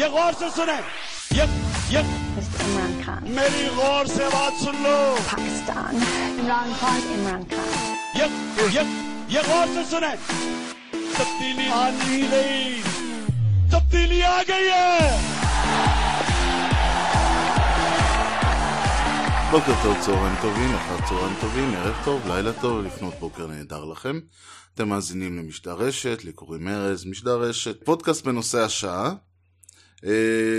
ये गौर से सुने ये ये Mr. Imran Khan. मेरी गौर से बात सुन लो Pakistan. Imran Khan. Imran Khan. ये ये ये गौर से सुने तब्दीली आनी गई तब्दीली आ गई है בוקר טוב, צהריים טובים, אחר צהריים טובים, ערב טוב, לילה טוב, לפנות בוקר נהדר לכם. אתם מאזינים למשדר רשת, לי קוראים ארז, משדר רשת, פודקאסט בנושא השעה, אה,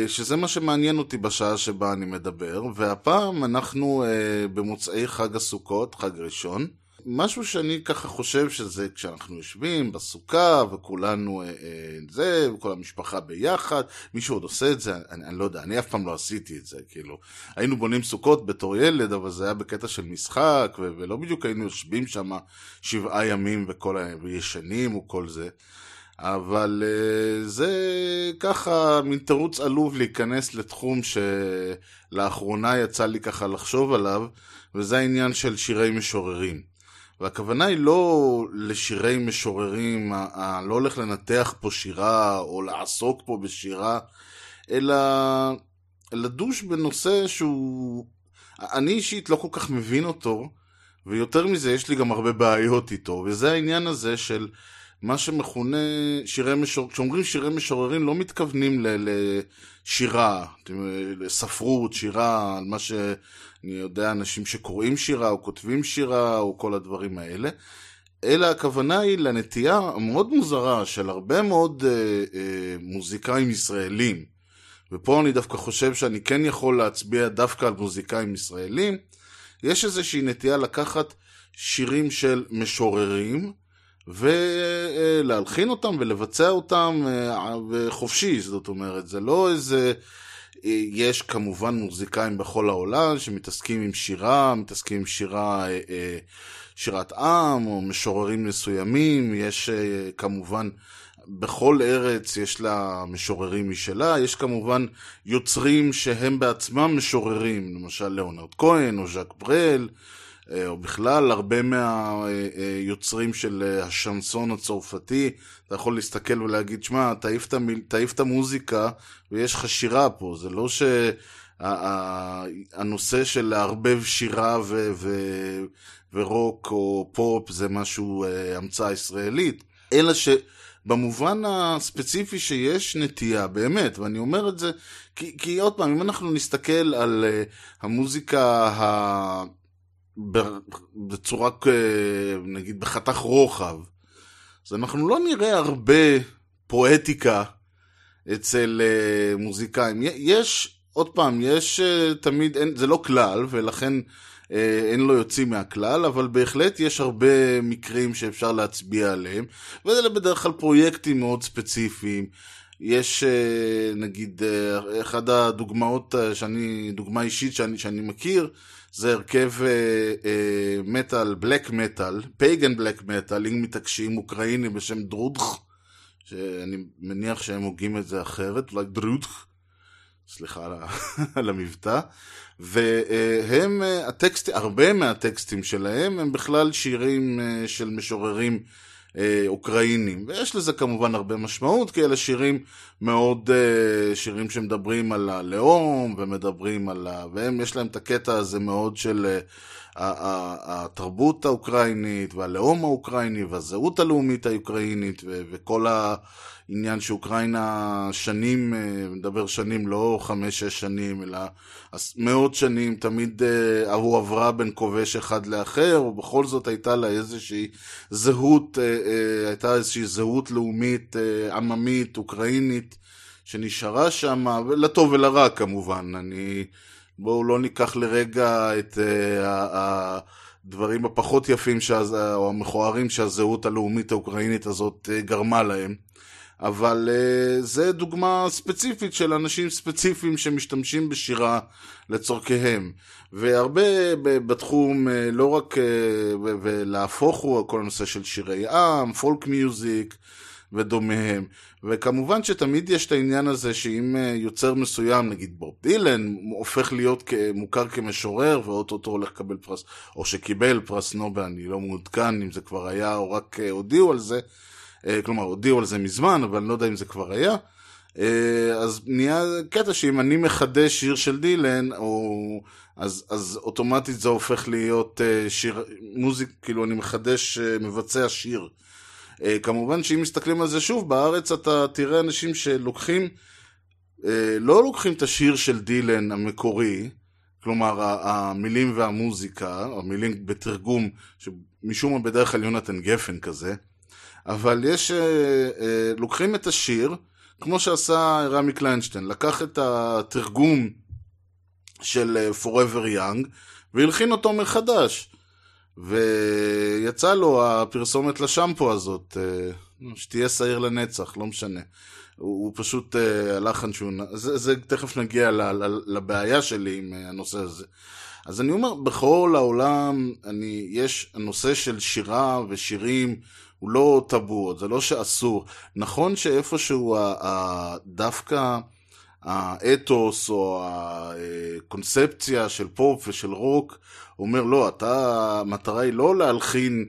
שזה מה שמעניין אותי בשעה שבה אני מדבר, והפעם אנחנו אה, במוצאי חג הסוכות, חג ראשון. משהו שאני ככה חושב שזה כשאנחנו יושבים בסוכה וכולנו אה, אה, זה, וכל המשפחה ביחד, מישהו עוד עושה את זה, אני, אני לא יודע, אני אף פעם לא עשיתי את זה, כאילו. היינו בונים סוכות בתור ילד, אבל זה היה בקטע של משחק, ולא בדיוק היינו יושבים שם שבעה ימים וכל ה... וישנים וכל זה. אבל אה, זה ככה מין תירוץ עלוב להיכנס לתחום שלאחרונה יצא לי ככה לחשוב עליו, וזה העניין של שירי משוררים. והכוונה היא לא לשירי משוררים, ה- לא הולך לנתח פה שירה או לעסוק פה בשירה, אלא לדוש בנושא שהוא... אני אישית לא כל כך מבין אותו, ויותר מזה יש לי גם הרבה בעיות איתו, וזה העניין הזה של מה שמכונה שירי משוררים, כשאומרים שירי משוררים לא מתכוונים לשירה, לספרות, שירה, על מה שאני יודע, אנשים שקוראים שירה או כותבים שירה או כל הדברים האלה, אלא הכוונה היא לנטייה המאוד מוזרה של הרבה מאוד אה, אה, מוזיקאים ישראלים, ופה אני דווקא חושב שאני כן יכול להצביע דווקא על מוזיקאים ישראלים, יש איזושהי נטייה לקחת שירים של משוררים, ולהלחין אותם ולבצע אותם אה, חופשי, זאת אומרת, זה לא איזה... אה, יש כמובן מוזיקאים בכל העולם שמתעסקים עם שירה, מתעסקים עם שירה, אה, שירת עם או משוררים מסוימים, יש כמובן בכל ארץ יש לה משוררים משלה, יש כמובן יוצרים שהם בעצמם משוררים, למשל ליאונרד כהן או ז'אק ברל, או בכלל הרבה מהיוצרים של אה, השנסון הצרפתי, אתה יכול להסתכל ולהגיד, שמע, תעיף את המוזיקה ויש לך שירה פה, זה לא שהנושא של לערבב שירה ו- ו- ורוק או פופ זה משהו אה, המצאה ישראלית, אלא ש... במובן הספציפי שיש נטייה, באמת, ואני אומר את זה, כי, כי עוד פעם, אם אנחנו נסתכל על המוזיקה ה... בצורה, נגיד, בחתך רוחב, אז אנחנו לא נראה הרבה פואטיקה אצל uh, מוזיקאים. יש, עוד פעם, יש uh, תמיד, אין, זה לא כלל, ולכן uh, אין לו יוצאים מהכלל, אבל בהחלט יש הרבה מקרים שאפשר להצביע עליהם, ואלה בדרך כלל פרויקטים מאוד ספציפיים. יש uh, נגיד, uh, אחד הדוגמאות uh, שאני, דוגמה אישית שאני, שאני מכיר, זה הרכב מטאל, בלק מטאל, פייגן בלק מטאל, אם מתעקשים, אוקראיני בשם דרודך, שאני מניח שהם הוגים את זה אחרת, אולי דרודך, סליחה על המבטא, והם, אה, הטקסט, הרבה מהטקסטים שלהם הם בכלל שירים אה, של משוררים אה, אוקראינים, ויש לזה כמובן הרבה משמעות, כי אלה שירים מאוד, אה, שירים שמדברים על הלאום, ומדברים על ה... והם, יש להם את הקטע הזה מאוד של אה, ה- ה- התרבות האוקראינית, והלאום האוקראיני, והזהות הלאומית האוקראינית, וכל העניין שאוקראינה שנים, אה, מדבר שנים, לא חמש-שש שנים, אלא מאות שנים, תמיד אה, ההוא עברה בין כובש אחד לאחר, ובכל זאת הייתה לה איזושהי זהות, אה, הייתה איזושהי זהות לאומית, עממית, אוקראינית, שנשארה שם, לטוב ולרע כמובן. אני... בואו לא ניקח לרגע את הדברים הפחות יפים שהז... או המכוערים שהזהות הלאומית האוקראינית הזאת גרמה להם. אבל uh, זה דוגמה ספציפית של אנשים ספציפיים שמשתמשים בשירה לצורכיהם. והרבה בתחום, אה, לא רק, אה, ולהפוך הוא כל הנושא של שירי עם, folk music ודומיהם. וכמובן שתמיד יש את העניין הזה שאם אה, יוצר מסוים, נגיד בוב דילן, הופך להיות מוכר כמשורר ואו-טו-טו הולך לקבל פרס, או שקיבל פרס נובל, אני לא מעודכן אם זה כבר היה או רק אה, הודיעו על זה, כלומר הודיעו על זה מזמן, אבל אני לא יודע אם זה כבר היה. אה, אז נהיה קטע שאם אני מחדש שיר של דילן, או... אז, אז אוטומטית זה הופך להיות אה, שיר, מוזיק, כאילו אני מחדש, אה, מבצע שיר. אה, כמובן שאם מסתכלים על זה שוב, בארץ אתה תראה אנשים שלוקחים, אה, לא לוקחים את השיר של דילן המקורי, כלומר המילים והמוזיקה, המילים בתרגום, שמשום מה בדרך כלל יונתן גפן כזה, אבל יש, אה, אה, לוקחים את השיר, כמו שעשה רמי קליינשטיין, לקח את התרגום של אה, Forever Young והלחין אותו מחדש. ויצא לו הפרסומת לשמפו הזאת, שתהיה שעיר לנצח, לא משנה. הוא, הוא פשוט הלחן שהוא... זה, זה תכף נגיע לבעיה שלי עם הנושא הזה. אז אני אומר, בכל העולם, אני, יש הנושא של שירה ושירים, הוא לא טאבו, זה לא שאסור. נכון שאיפשהו דווקא האתוס או הקונספציה של פופ ושל רוק אומר, לא, אתה, המטרה היא לא להלחין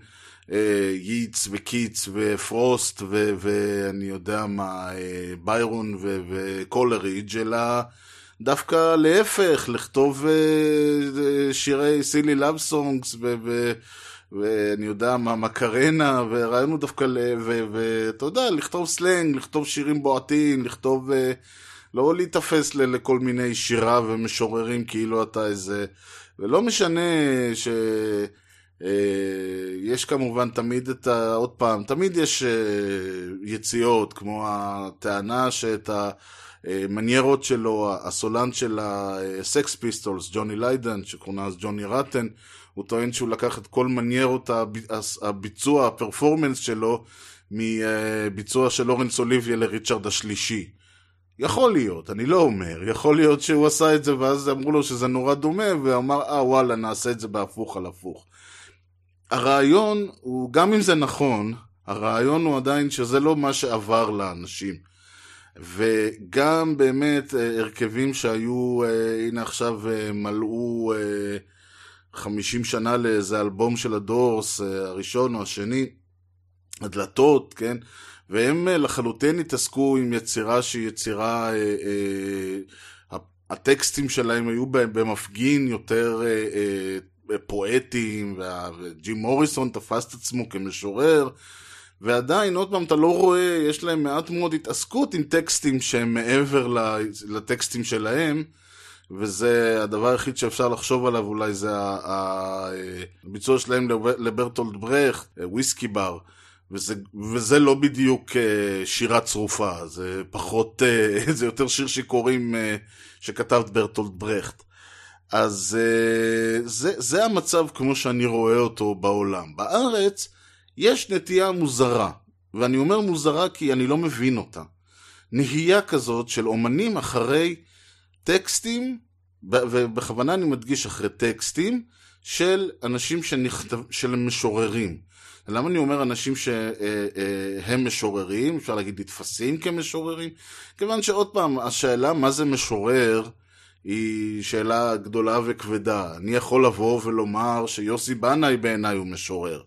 אה, ייטס וקיטס ופרוסט ו- ואני יודע מה, אה, ביירון ו- וקולרידג', אלא דווקא להפך, לכתוב אה, שירי silly love songs ואני יודע מה, מקרנה, ורעיון דווקא, ל- ו- ואתה יודע, לכתוב סלנג, לכתוב שירים בועטים, לכתוב, אה, לא להיתפס ל- לכל מיני שירה ומשוררים כאילו אתה איזה, ולא משנה ש... אה, יש כמובן תמיד את ה... עוד פעם, תמיד יש אה, יציאות, כמו הטענה שאת המניירות שלו, הסולן של הסקס פיסטולס, ג'וני ליידן, שכונה אז ג'וני רטן, הוא טוען שהוא לקח את כל מניירות הב- הביצוע, הפרפורמנס שלו, מביצוע של לורנס אוליביה לריצ'רד השלישי. יכול להיות, אני לא אומר, יכול להיות שהוא עשה את זה ואז אמרו לו שזה נורא דומה, ואמר, אה וואלה, נעשה את זה בהפוך על הפוך. הרעיון הוא, גם אם זה נכון, הרעיון הוא עדיין שזה לא מה שעבר לאנשים. וגם באמת אה, הרכבים שהיו, אה, הנה עכשיו אה, מלאו 50 שנה לאיזה אלבום של הדורס, אה, הראשון או השני, הדלתות, כן? והם אה, לחלוטין התעסקו עם יצירה שהיא יצירה, אה, הטקסטים שלהם היו במפגין יותר פואטיים, וג'ים מוריסון תפס את עצמו כמשורר, ועדיין, עוד פעם, אתה לא רואה, יש להם מעט מאוד התעסקות עם טקסטים שהם מעבר לטקסטים שלהם, וזה הדבר היחיד שאפשר לחשוב עליו אולי זה ה- ה- הביצוע שלהם לב- לברטולד ברכט, וויסקי בר. וזה, וזה לא בדיוק אה, שירה צרופה, זה פחות, אה, זה יותר שיר שיכורים אה, שכתב ברטולד ברכט. אז אה, זה, זה המצב כמו שאני רואה אותו בעולם. בארץ יש נטייה מוזרה, ואני אומר מוזרה כי אני לא מבין אותה. נהייה כזאת של אומנים אחרי טקסטים, ובכוונה אני מדגיש אחרי טקסטים, של אנשים שנכתב, של משוררים. למה אני אומר אנשים שהם משוררים, אפשר להגיד נתפסים כמשוררים? כיוון שעוד פעם, השאלה מה זה משורר היא שאלה גדולה וכבדה. אני יכול לבוא ולומר שיוסי בנאי בעיניי הוא משורר.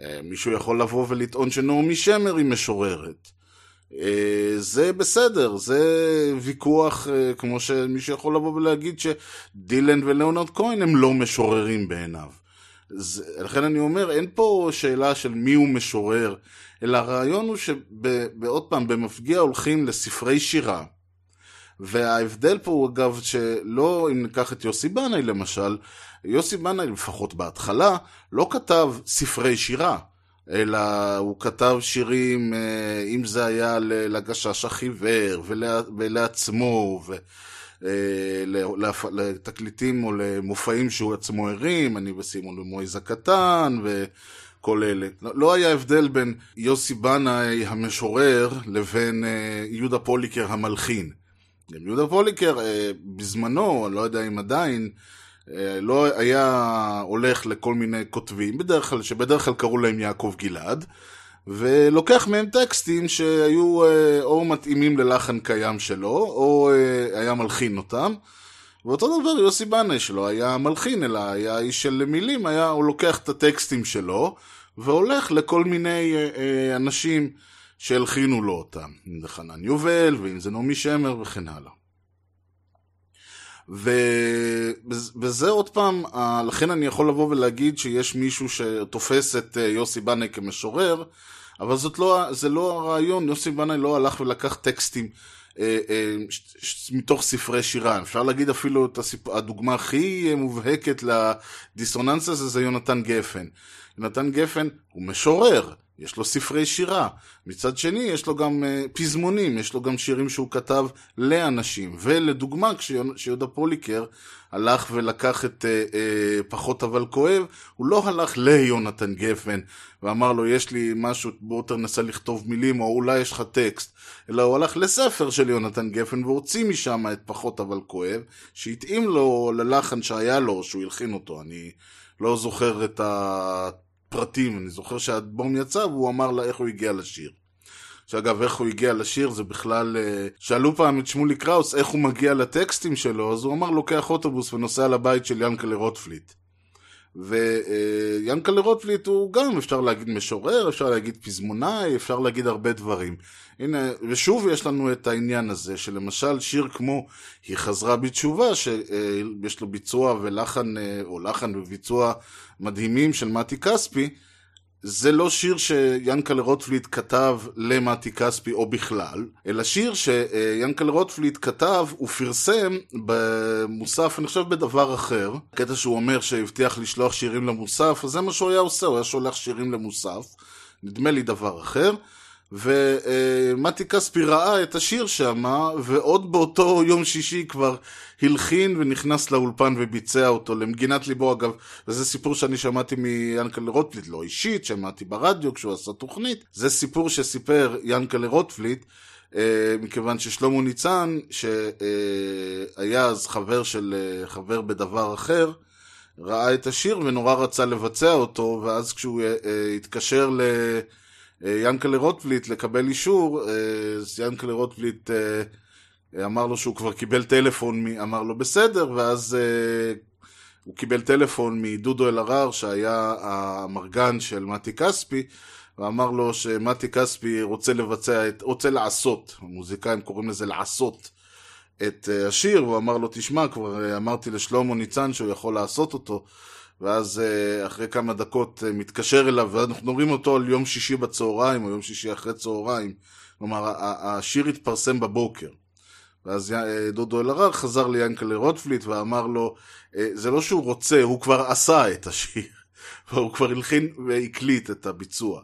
אה, מישהו יכול לבוא ולטעון שנעמי שמר היא משוררת. אה, זה בסדר, זה ויכוח אה, כמו שמישהו יכול לבוא ולהגיד שדילן ולאונרד כהן הם לא משוררים בעיניו. זה, לכן אני אומר, אין פה שאלה של מי הוא משורר, אלא הרעיון הוא שעוד פעם, במפגיע הולכים לספרי שירה, וההבדל פה הוא אגב שלא, אם ניקח את יוסי בנאי למשל, יוסי בנאי לפחות בהתחלה לא כתב ספרי שירה, אלא הוא כתב שירים, אה, אם זה היה לגשש החיוור ולעצמו, ו... אה, או למופעים שהוא עצמו הרים, אני וסימון ומויז הקטן וכל אלה. לא- לא היה הבדל בין יוסי בנאי המשורר לבין אה, יהודה פוליקר המלחין. גם יהודה פוליקר בזמנו, אני לא יודע אם עדיין, לא היה הולך לכל מיני כותבים, בדרך כלל, שבדרך כלל קראו להם יעקב גלעד, ולוקח מהם טקסטים שהיו אה, או מתאימים ללחן קיים שלו, או אה, היה מלחין אותם. ואותו דבר יוסי בנאי שלו היה מלחין, אלא היה איש של מילים, היה, הוא לוקח את הטקסטים שלו, והולך לכל מיני אה, אה, אנשים שהלחינו לו אותם, אם זה חנן יובל, ואם זה נעמי שמר וכן הלאה. וזה עוד פעם, לכן אני יכול לבוא ולהגיד שיש מישהו שתופס את אה, יוסי בנאי כמשורר, אבל זאת לא, זה לא הרעיון, יוסי בנאי לא הלך ולקח טקסטים אה, אה, מתוך ספרי שירה. אפשר להגיד אפילו את הסיפ... הדוגמה הכי מובהקת לדיסוננס הזה זה יונתן גפן. יונתן גפן הוא משורר, יש לו ספרי שירה. מצד שני, יש לו גם uh, פזמונים, יש לו גם שירים שהוא כתב לאנשים. ולדוגמה, כשיהודה פוליקר הלך ולקח את uh, uh, פחות אבל כואב, הוא לא הלך ליונתן גפן ואמר לו, יש לי משהו, בוא תנסה לכתוב מילים, או אולי יש לך טקסט. אלא הוא הלך לספר של יונתן גפן והוציא משם את פחות אבל כואב, שהתאים לו ללחן שהיה לו, שהוא הלחין אותו. אני לא זוכר את ה... פרטים, אני זוכר שהאלבום יצא והוא אמר לה איך הוא הגיע לשיר. שאגב, איך הוא הגיע לשיר זה בכלל... אה, שאלו פעם את שמולי קראוס איך הוא מגיע לטקסטים שלו, אז הוא אמר לוקח אוטובוס ונוסע לבית של ינקלה רוטפליט. ויאנקלה רוטפליט הוא גם, אפשר להגיד משורר, אפשר להגיד פזמונאי, אפשר להגיד הרבה דברים. הנה, ושוב יש לנו את העניין הזה, שלמשל שיר כמו היא חזרה בתשובה, שיש לו ביצוע ולחן, אה, או לחן וביצוע מדהימים של מתי כספי, זה לא שיר שיאנקל רוטפליט כתב למתי כספי או בכלל, אלא שיר שיאנקל רוטפליט כתב ופרסם במוסף, אני חושב בדבר אחר. קטע שהוא אומר שהבטיח לשלוח שירים למוסף, אז זה מה שהוא היה עושה, הוא היה שולח שירים למוסף. נדמה לי דבר אחר. ומתי כספי ראה את השיר שם, ועוד באותו יום שישי כבר הלחין ונכנס לאולפן וביצע אותו. למגינת ליבו אגב, וזה סיפור שאני שמעתי מיאנקל רוטפליט, לא אישית, שמעתי ברדיו כשהוא עשה תוכנית, זה סיפור שסיפר ינקלה רוטפליט, אה, מכיוון ששלמה ניצן, שהיה אז חבר של אה, חבר בדבר אחר, ראה את השיר ונורא רצה לבצע אותו, ואז כשהוא אה, התקשר ל... ינקלה רוטבליט לקבל אישור, אז ינקלה רוטבליט אמר לו שהוא כבר קיבל טלפון, אמר לו בסדר, ואז הוא קיבל טלפון מדודו אלהרר, שהיה המרגן של מתי כספי, ואמר לו שמתי כספי רוצה לבצע, את, רוצה לעשות, המוזיקאים קוראים לזה לעשות את השיר, והוא אמר לו, תשמע, כבר אמרתי לשלמה ניצן שהוא יכול לעשות אותו, ואז אה, אחרי כמה דקות אה, מתקשר אליו, ואנחנו רואים אותו על יום שישי בצהריים, או יום שישי אחרי צהריים. כלומר, השיר התפרסם בבוקר. ואז אה, דודו אלהרר חזר ליאנקלה רוטפליט ואמר לו, זה לא שהוא רוצה, הוא כבר עשה את השיר. הוא כבר הלחין והקליט את הביצוע.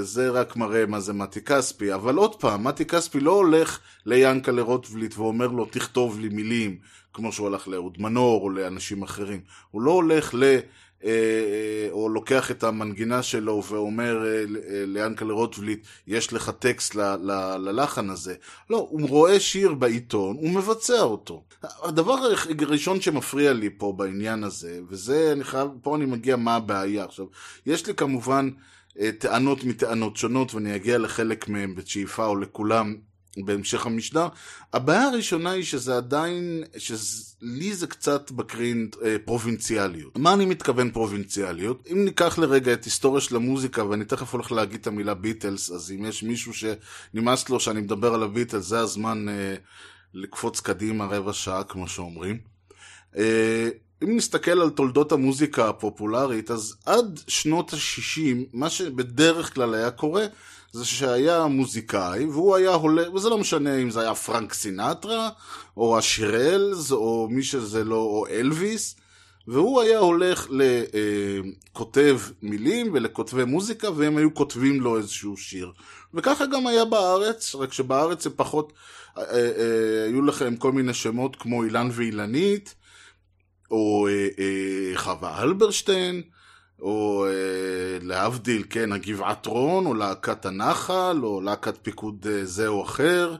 זה רק מראה מה זה מתי כספי, אבל עוד פעם, מתי כספי לא הולך ליאנקלה רוטבליט ואומר לו תכתוב לי מילים, כמו שהוא הלך לאהוד מנור או לאנשים אחרים. הוא לא הולך ל... אה, אה, או לוקח את המנגינה שלו ואומר אה, ליאנקלה רוטבליט, יש לך טקסט ללחן הזה. לא, הוא רואה שיר בעיתון, הוא מבצע אותו. הדבר הראשון שמפריע לי פה בעניין הזה, וזה, אני חייב, פה אני מגיע מה הבעיה. עכשיו, יש לי כמובן טענות מטענות שונות, ואני אגיע לחלק מהם בשאיפה או לכולם בהמשך המשדר. הבעיה הראשונה היא שזה עדיין, שלי זה קצת מקרין אה, פרובינציאליות. מה אני מתכוון פרובינציאליות? אם ניקח לרגע את היסטוריה של המוזיקה, ואני תכף הולך להגיד את המילה ביטלס, אז אם יש מישהו שנמאס לו שאני מדבר על הביטלס, זה הזמן אה, לקפוץ קדימה רבע שעה, כמו שאומרים. אה, אם נסתכל על תולדות המוזיקה הפופולרית, אז עד שנות ה-60, מה שבדרך כלל היה קורה, זה שהיה מוזיקאי, והוא היה הולך, וזה לא משנה אם זה היה פרנק סינטרה, או השירלס, או מי שזה לא, או אלוויס, והוא היה הולך לכותב מילים ולכותבי מוזיקה, והם היו כותבים לו איזשהו שיר. וככה גם היה בארץ, רק שבארץ זה פחות, אה, אה, היו לכם כל מיני שמות כמו אילן ואילנית, או אה, חווה אלברשטיין, או אה, להבדיל, כן, הגבעטרון, או להקת הנחל, או להקת פיקוד אה, זה או אחר,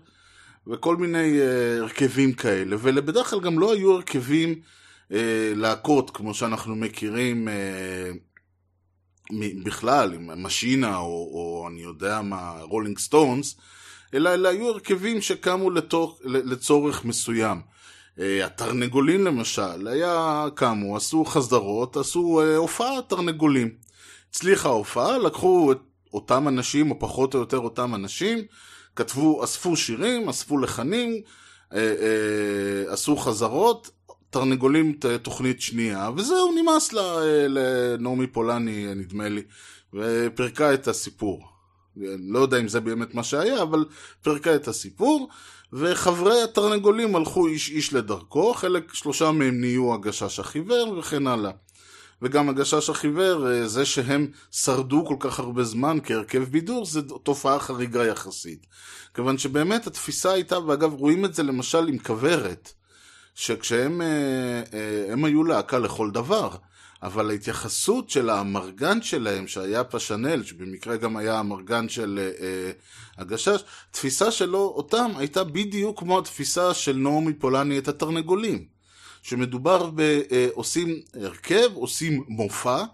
וכל מיני אה, הרכבים כאלה. ובדרך כלל גם לא היו הרכבים אה, להקות, כמו שאנחנו מכירים אה, בכלל, עם משינה, או, או אני יודע מה, רולינג סטונס, אלא אלה היו הרכבים שקמו לתוך, לצורך מסוים. אה, התרנגולים למשל, היה, קמו, עשו חזרות, עשו אה, הופעה תרנגולים. הצליחה ההופעה, לקחו את אותם אנשים, או פחות או יותר אותם אנשים, כתבו, אספו שירים, אספו לחנים, אה, עשו חזרות, תרנגולים תוכנית שנייה, וזהו, נמאס לנעמי פולני, נדמה לי, ופרקה את הסיפור. לא יודע אם זה באמת מה שהיה, אבל פרקה את הסיפור, וחברי התרנגולים הלכו איש איש לדרכו, חלק, שלושה מהם נהיו הגשש החיוור וכן הלאה. וגם הגשש החיוור, אה, זה שהם שרדו כל כך הרבה זמן כהרכב בידור, זו תופעה חריגה יחסית. כיוון שבאמת התפיסה הייתה, ואגב רואים את זה למשל עם כוורת, שכשהם אה, אה, הם היו להקה לכל דבר, אבל ההתייחסות של האמרגן שלהם, שהיה פשנל, שבמקרה גם היה האמרגן של אה, אה, הגשש, תפיסה שלו, אותם, הייתה בדיוק כמו התפיסה של נעמי פולני את התרנגולים. שמדובר ב... אה, הרכב, עושים מופע,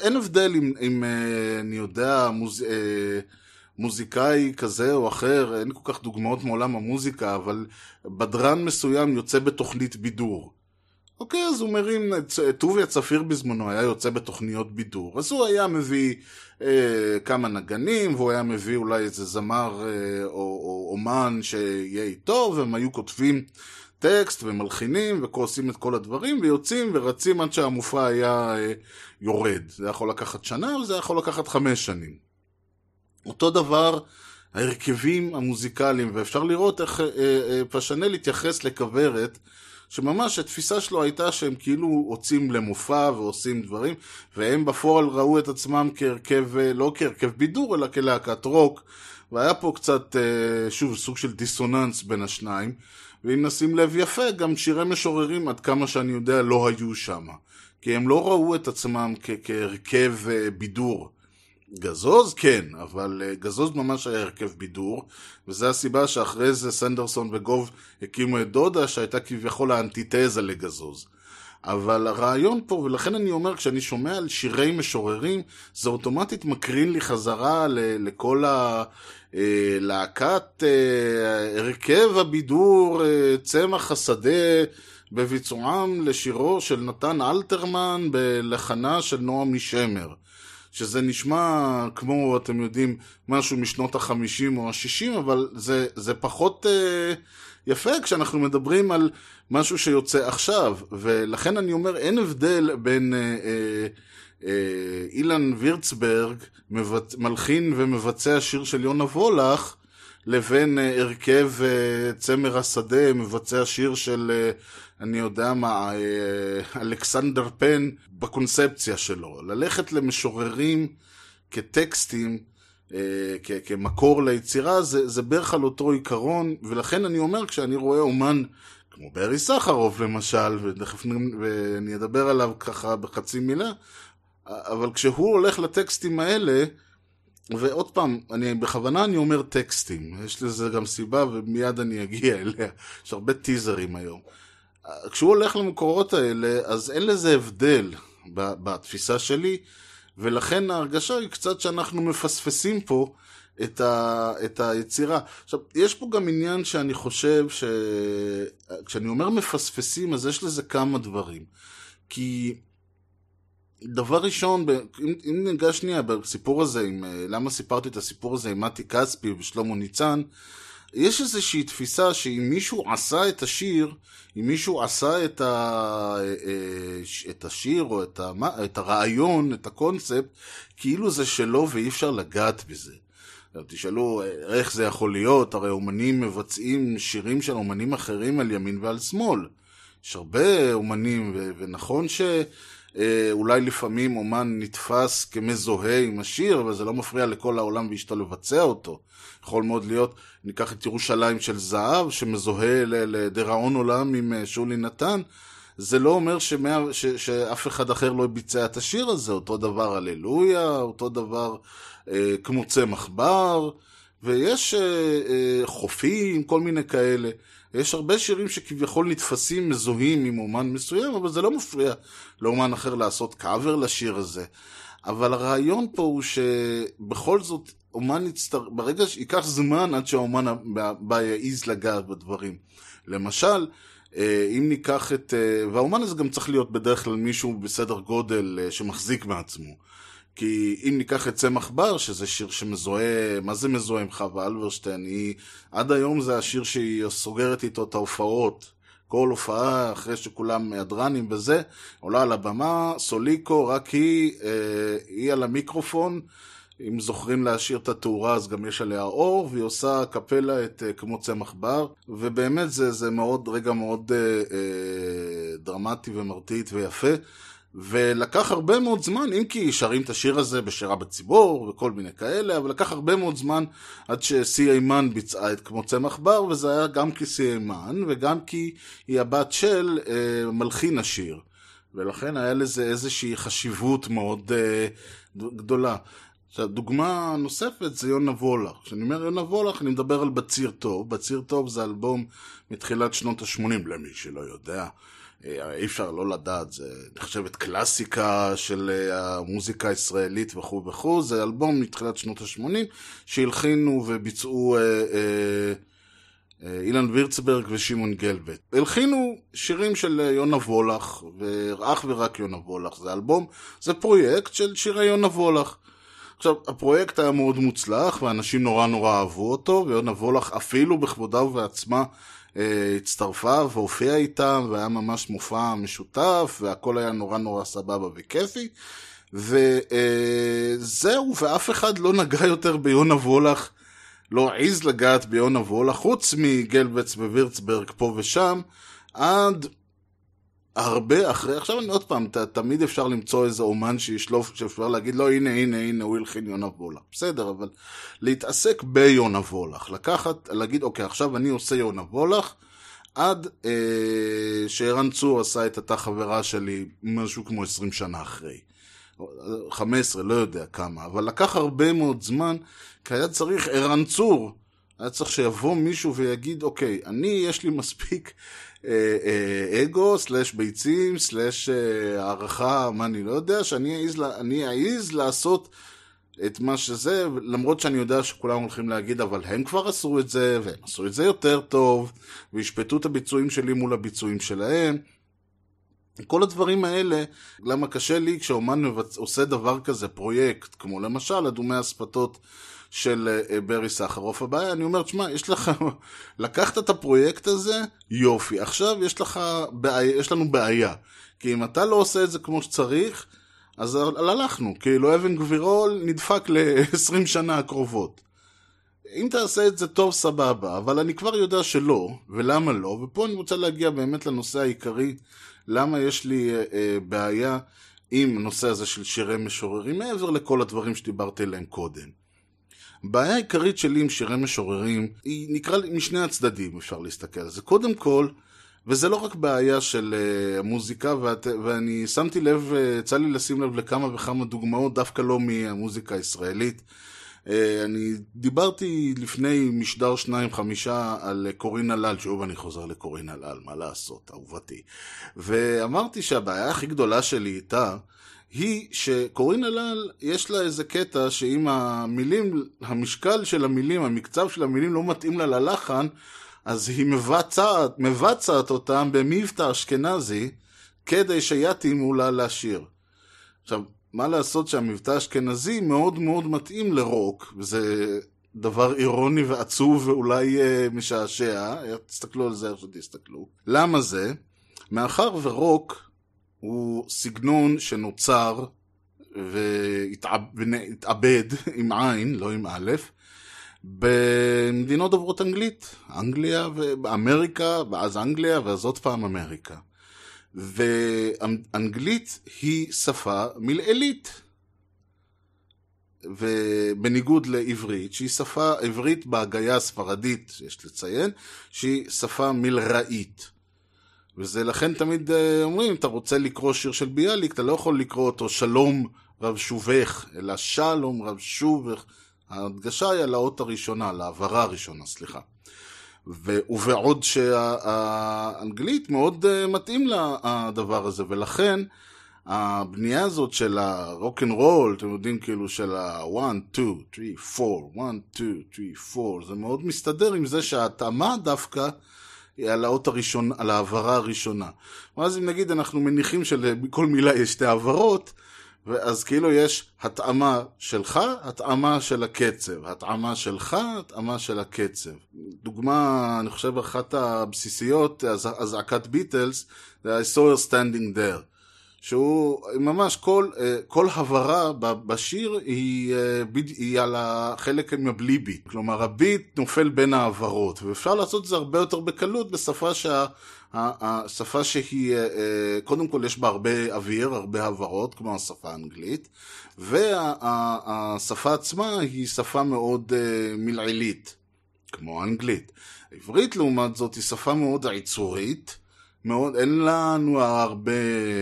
אין הבדל אם, אם אה, אני יודע, מוז... אה, מוזיקאי כזה או אחר, אין כל כך דוגמאות מעולם המוזיקה, אבל בדרן מסוים יוצא בתוכנית בידור. אוקיי, אז הוא מרים, טוביה צפיר בזמנו היה יוצא בתוכניות בידור. אז הוא היה מביא אה, כמה נגנים, והוא היה מביא אולי איזה זמר אה, או, או אומן שיהיה איתו, והם היו כותבים טקסט ומלחינים ועושים את כל הדברים, ויוצאים ורצים עד שהמופע היה אה, יורד. זה יכול לקחת שנה, וזה יכול לקחת חמש שנים. אותו דבר ההרכבים המוזיקליים, ואפשר לראות איך אה, אה, פשנל התייחס לכוורת, שממש התפיסה שלו הייתה שהם כאילו הוצאים למופע ועושים דברים, והם בפועל ראו את עצמם כהרכב, אה, לא כהרכב בידור, אלא כלהקת רוק, והיה פה קצת, אה, שוב, סוג של דיסוננס בין השניים, ואם נשים לב יפה, גם שירי משוררים, עד כמה שאני יודע, לא היו שם. כי הם לא ראו את עצמם כהרכב אה, בידור. גזוז כן, אבל אה, גזוז ממש היה הרכב בידור, וזו הסיבה שאחרי זה סנדרסון וגוב הקימו את דודה, שהייתה כביכול האנטיתזה לגזוז. אבל הרעיון פה, ולכן אני אומר, כשאני שומע על שירי משוררים, זה אוטומטית מקרין לי חזרה ל- לכל הלהקת הרכב הבידור, אה, צמח השדה, בביצועם לשירו של נתן אלתרמן בלחנה של נועם משמר. שזה נשמע כמו, אתם יודעים, משהו משנות החמישים או השישים, אבל זה, זה פחות אה, יפה כשאנחנו מדברים על משהו שיוצא עכשיו, ולכן אני אומר, אין הבדל בין אה, אה, אה, אילן וירצברג, מבצ... מלחין ומבצע שיר של יונה וולך, לבין אה, הרכב אה, צמר השדה, מבצע שיר של, אה, אני יודע מה, אה, אלכסנדר פן, בקונספציה שלו. ללכת למשוררים כטקסטים, אה, כמקור ליצירה, זה, זה בערך על אותו עיקרון, ולכן אני אומר, כשאני רואה אומן כמו ברי סחרוף למשל, ותכף ואני אדבר עליו ככה בחצי מילה, אבל כשהוא הולך לטקסטים האלה, ועוד פעם, אני, בכוונה אני אומר טקסטים, יש לזה גם סיבה ומיד אני אגיע אליה, יש הרבה טיזרים היום. כשהוא הולך למקורות האלה, אז אין לזה הבדל בתפיסה שלי, ולכן ההרגשה היא קצת שאנחנו מפספסים פה את, ה, את היצירה. עכשיו, יש פה גם עניין שאני חושב ש... כשאני אומר מפספסים, אז יש לזה כמה דברים. כי דבר ראשון, אם, אם ניגש שנייה בסיפור הזה, עם, אה, למה סיפרתי את הסיפור הזה עם מתי כספי ושלמה ניצן, יש איזושהי תפיסה שאם מישהו עשה את השיר, אם מישהו עשה את, ה, אה, ש- את השיר או את, ה, את הרעיון, את הקונספט, כאילו זה שלו ואי אפשר לגעת בזה. תשאלו, אה, איך זה יכול להיות? הרי אומנים מבצעים שירים של אומנים אחרים על ימין ועל שמאל. יש הרבה אומנים, ו- ונכון שאולי לפעמים אומן נתפס כמזוהה עם השיר, אבל זה לא מפריע לכל העולם ואשתו לבצע אותו. יכול מאוד להיות, ניקח את ירושלים של זהב, שמזוהה לדיראון עולם עם אה, שולי נתן, זה לא אומר שמא, ש, שאף אחד אחר לא ביצע את השיר הזה, אותו דבר הללויה, אותו דבר אה, כמו צמח בר, ויש אה, אה, חופים, כל מיני כאלה. יש הרבה שירים שכביכול נתפסים מזוהים עם אומן מסוים, אבל זה לא מפריע לאומן אחר לעשות קאבר לשיר הזה. אבל הרעיון פה הוא שבכל זאת, אומן יצטר... ברגע שייקח זמן עד שהאומן הבא יעז לגעת בדברים. למשל, אה, אם ניקח את... אה, והאומן הזה גם צריך להיות בדרך כלל מישהו בסדר גודל אה, שמחזיק מעצמו. כי אם ניקח את צמח בר, שזה שיר שמזוהה, מה זה מזוהה עם חווה אלברשטיין? היא, עד היום זה השיר שהיא סוגרת איתו את ההופעות. כל הופעה, אחרי שכולם הדרנים וזה, עולה על הבמה, סוליקו, רק היא, אה, היא על המיקרופון. אם זוכרים להשאיר את התאורה, אז גם יש עליה אור, והיא עושה קפלה את אה, כמו צמח בר, ובאמת זה, זה מאוד, רגע מאוד אה, אה, דרמטי ומרטיט ויפה. ולקח הרבה מאוד זמן, אם כי שרים את השיר הזה בשירה בציבור וכל מיני כאלה, אבל לקח הרבה מאוד זמן עד שסי אימן ביצעה את כמו צמח בר, וזה היה גם כי סי אימן וגם כי היא הבת של אה, מלחין השיר. ולכן היה לזה איזושהי חשיבות מאוד אה, גדולה. עכשיו, דוגמה נוספת זה יונה וולך. כשאני אומר יונה וולך, אני מדבר על בציר טוב. בציר טוב זה אלבום מתחילת שנות ה-80, למי שלא יודע. אה, אי אפשר לא לדעת, זה נחשבת קלאסיקה של אה, המוזיקה הישראלית וכו' וכו', זה אלבום מתחילת שנות ה-80 שהלחינו וביצעו אה, אה, אה, אילן וירצברג ושמעון גלבט. הלחינו שירים של יונה וולך, ואך ורק יונה וולך, זה אלבום, זה פרויקט של שירי יונה וולך. עכשיו, הפרויקט היה מאוד מוצלח, ואנשים נורא נורא אהבו אותו, ויונה וולך אפילו בכבודה ובעצמה הצטרפה והופיעה איתם, והיה ממש מופע משותף, והכל היה נורא נורא סבבה וכיפי. וזהו, ואף אחד לא נגע יותר ביונה וולך, לא העז לגעת ביונה וולך, חוץ מגלבץ ווירצברג פה ושם, עד הרבה אחרי, עכשיו אני עוד פעם, ת, תמיד אפשר למצוא איזה אומן שישלוף, שאפשר להגיד, לא, הנה, הנה, הנה, הוא הלחין יונה וולך. בסדר, אבל להתעסק ביונה וולך. לקחת, להגיד, אוקיי, עכשיו אני עושה יונה וולך, עד אה, שערן צור עשה את אותה חברה שלי משהו כמו 20 שנה אחרי. 15, לא יודע כמה, אבל לקח הרבה מאוד זמן, כי היה צריך ערן צור. היה צריך שיבוא מישהו ויגיד, אוקיי, אני, יש לי מספיק אגו, סלאש ביצים, סלאש אה, הערכה, מה אני לא יודע, שאני אעז, אני אעז לעשות את מה שזה, למרות שאני יודע שכולם הולכים להגיד, אבל הם כבר עשו את זה, והם עשו את זה יותר טוב, וישפטו את הביצועים שלי מול הביצועים שלהם. כל הדברים האלה, למה קשה לי כשאומן מבצ... עושה דבר כזה, פרויקט, כמו למשל אדומי אספתות של אה, ברי סחרוף. הבעיה, אני אומר, תשמע, יש לך, לקחת את הפרויקט הזה, יופי. עכשיו יש לך, בעיה, יש לנו בעיה. כי אם אתה לא עושה את זה כמו שצריך, אז הלכנו. כאילו אבן גבירול נדפק ל-20 שנה הקרובות. אם תעשה את זה טוב, סבבה, אבל אני כבר יודע שלא, ולמה לא, ופה אני רוצה להגיע באמת לנושא העיקרי, למה יש לי אה, אה, בעיה עם הנושא הזה של שירי משוררים, מעבר לכל הדברים שדיברתי עליהם קודם. הבעיה העיקרית שלי עם שירי משוררים היא נקרא משני הצדדים אפשר להסתכל על זה. קודם כל, וזה לא רק בעיה של uh, מוזיקה, ואת, ואני שמתי לב, uh, יצא לי לשים לב לכמה וכמה דוגמאות, דווקא לא מהמוזיקה הישראלית. Uh, אני דיברתי לפני משדר שניים חמישה על קורין הלל, שוב אני חוזר לקורין הלל, מה לעשות, אהובתי. ואמרתי שהבעיה הכי גדולה שלי איתה, היא שקורין הלל, יש לה איזה קטע שאם המילים, המשקל של המילים, המקצב של המילים לא מתאים לה ללחן, אז היא מבצעת, מבצעת אותם במבטא אשכנזי, כדי שיתאימו לה לשיר. עכשיו, מה לעשות שהמבטא האשכנזי מאוד מאוד מתאים לרוק, וזה דבר אירוני ועצוב ואולי אה, משעשע, תסתכלו על זה איך שתסתכלו. למה זה? מאחר ורוק הוא סגנון שנוצר והתאבד עם עין, לא עם א', במדינות דוברות אנגלית, אנגליה ואמריקה, ואז אנגליה, ואז עוד פעם אמריקה. ואנגלית היא שפה מלעילית. ובניגוד לעברית, שהיא שפה עברית בהגייה הספרדית, יש לציין, שהיא שפה מלראית. וזה לכן תמיד אה, אומרים, אתה רוצה לקרוא שיר של ביאליק, אתה לא יכול לקרוא אותו שלום רב שובך, אלא שלום רב שובך. ההדגשה היא על האות הראשונה, על ההברה הראשונה, סליחה. ו- ובעוד שהאנגלית מאוד אה, מתאים לדבר הזה, ולכן הבנייה הזאת של הרוק אנד רול, אתם יודעים כאילו של ה-1, 2, 3, 4, 1, 2, 3, 4, זה מאוד מסתדר עם זה שההתאמה דווקא על האות הראשון, על ההברה הראשונה. ואז אם נגיד אנחנו מניחים שלכל מילה יש שתי העברות, ואז כאילו יש התאמה שלך, התאמה של הקצב. התאמה שלך, התאמה של הקצב. דוגמה, אני חושב, אחת הבסיסיות, הזעקת ביטלס, זה I saw her standing there. שהוא ממש כל, אה, כל הברה בשיר היא, אה, היא על החלק עם הבלי ביט. כלומר, הביט נופל בין העברות, ואפשר לעשות את זה הרבה יותר בקלות בשפה שה... השפה שהיא, אה, קודם כל יש בה הרבה אוויר, הרבה הברות, כמו השפה האנגלית, והשפה עצמה היא שפה מאוד מלעילית, כמו האנגלית. העברית לעומת זאת היא שפה מאוד עיצורית, מאוד, אין לנו הרבה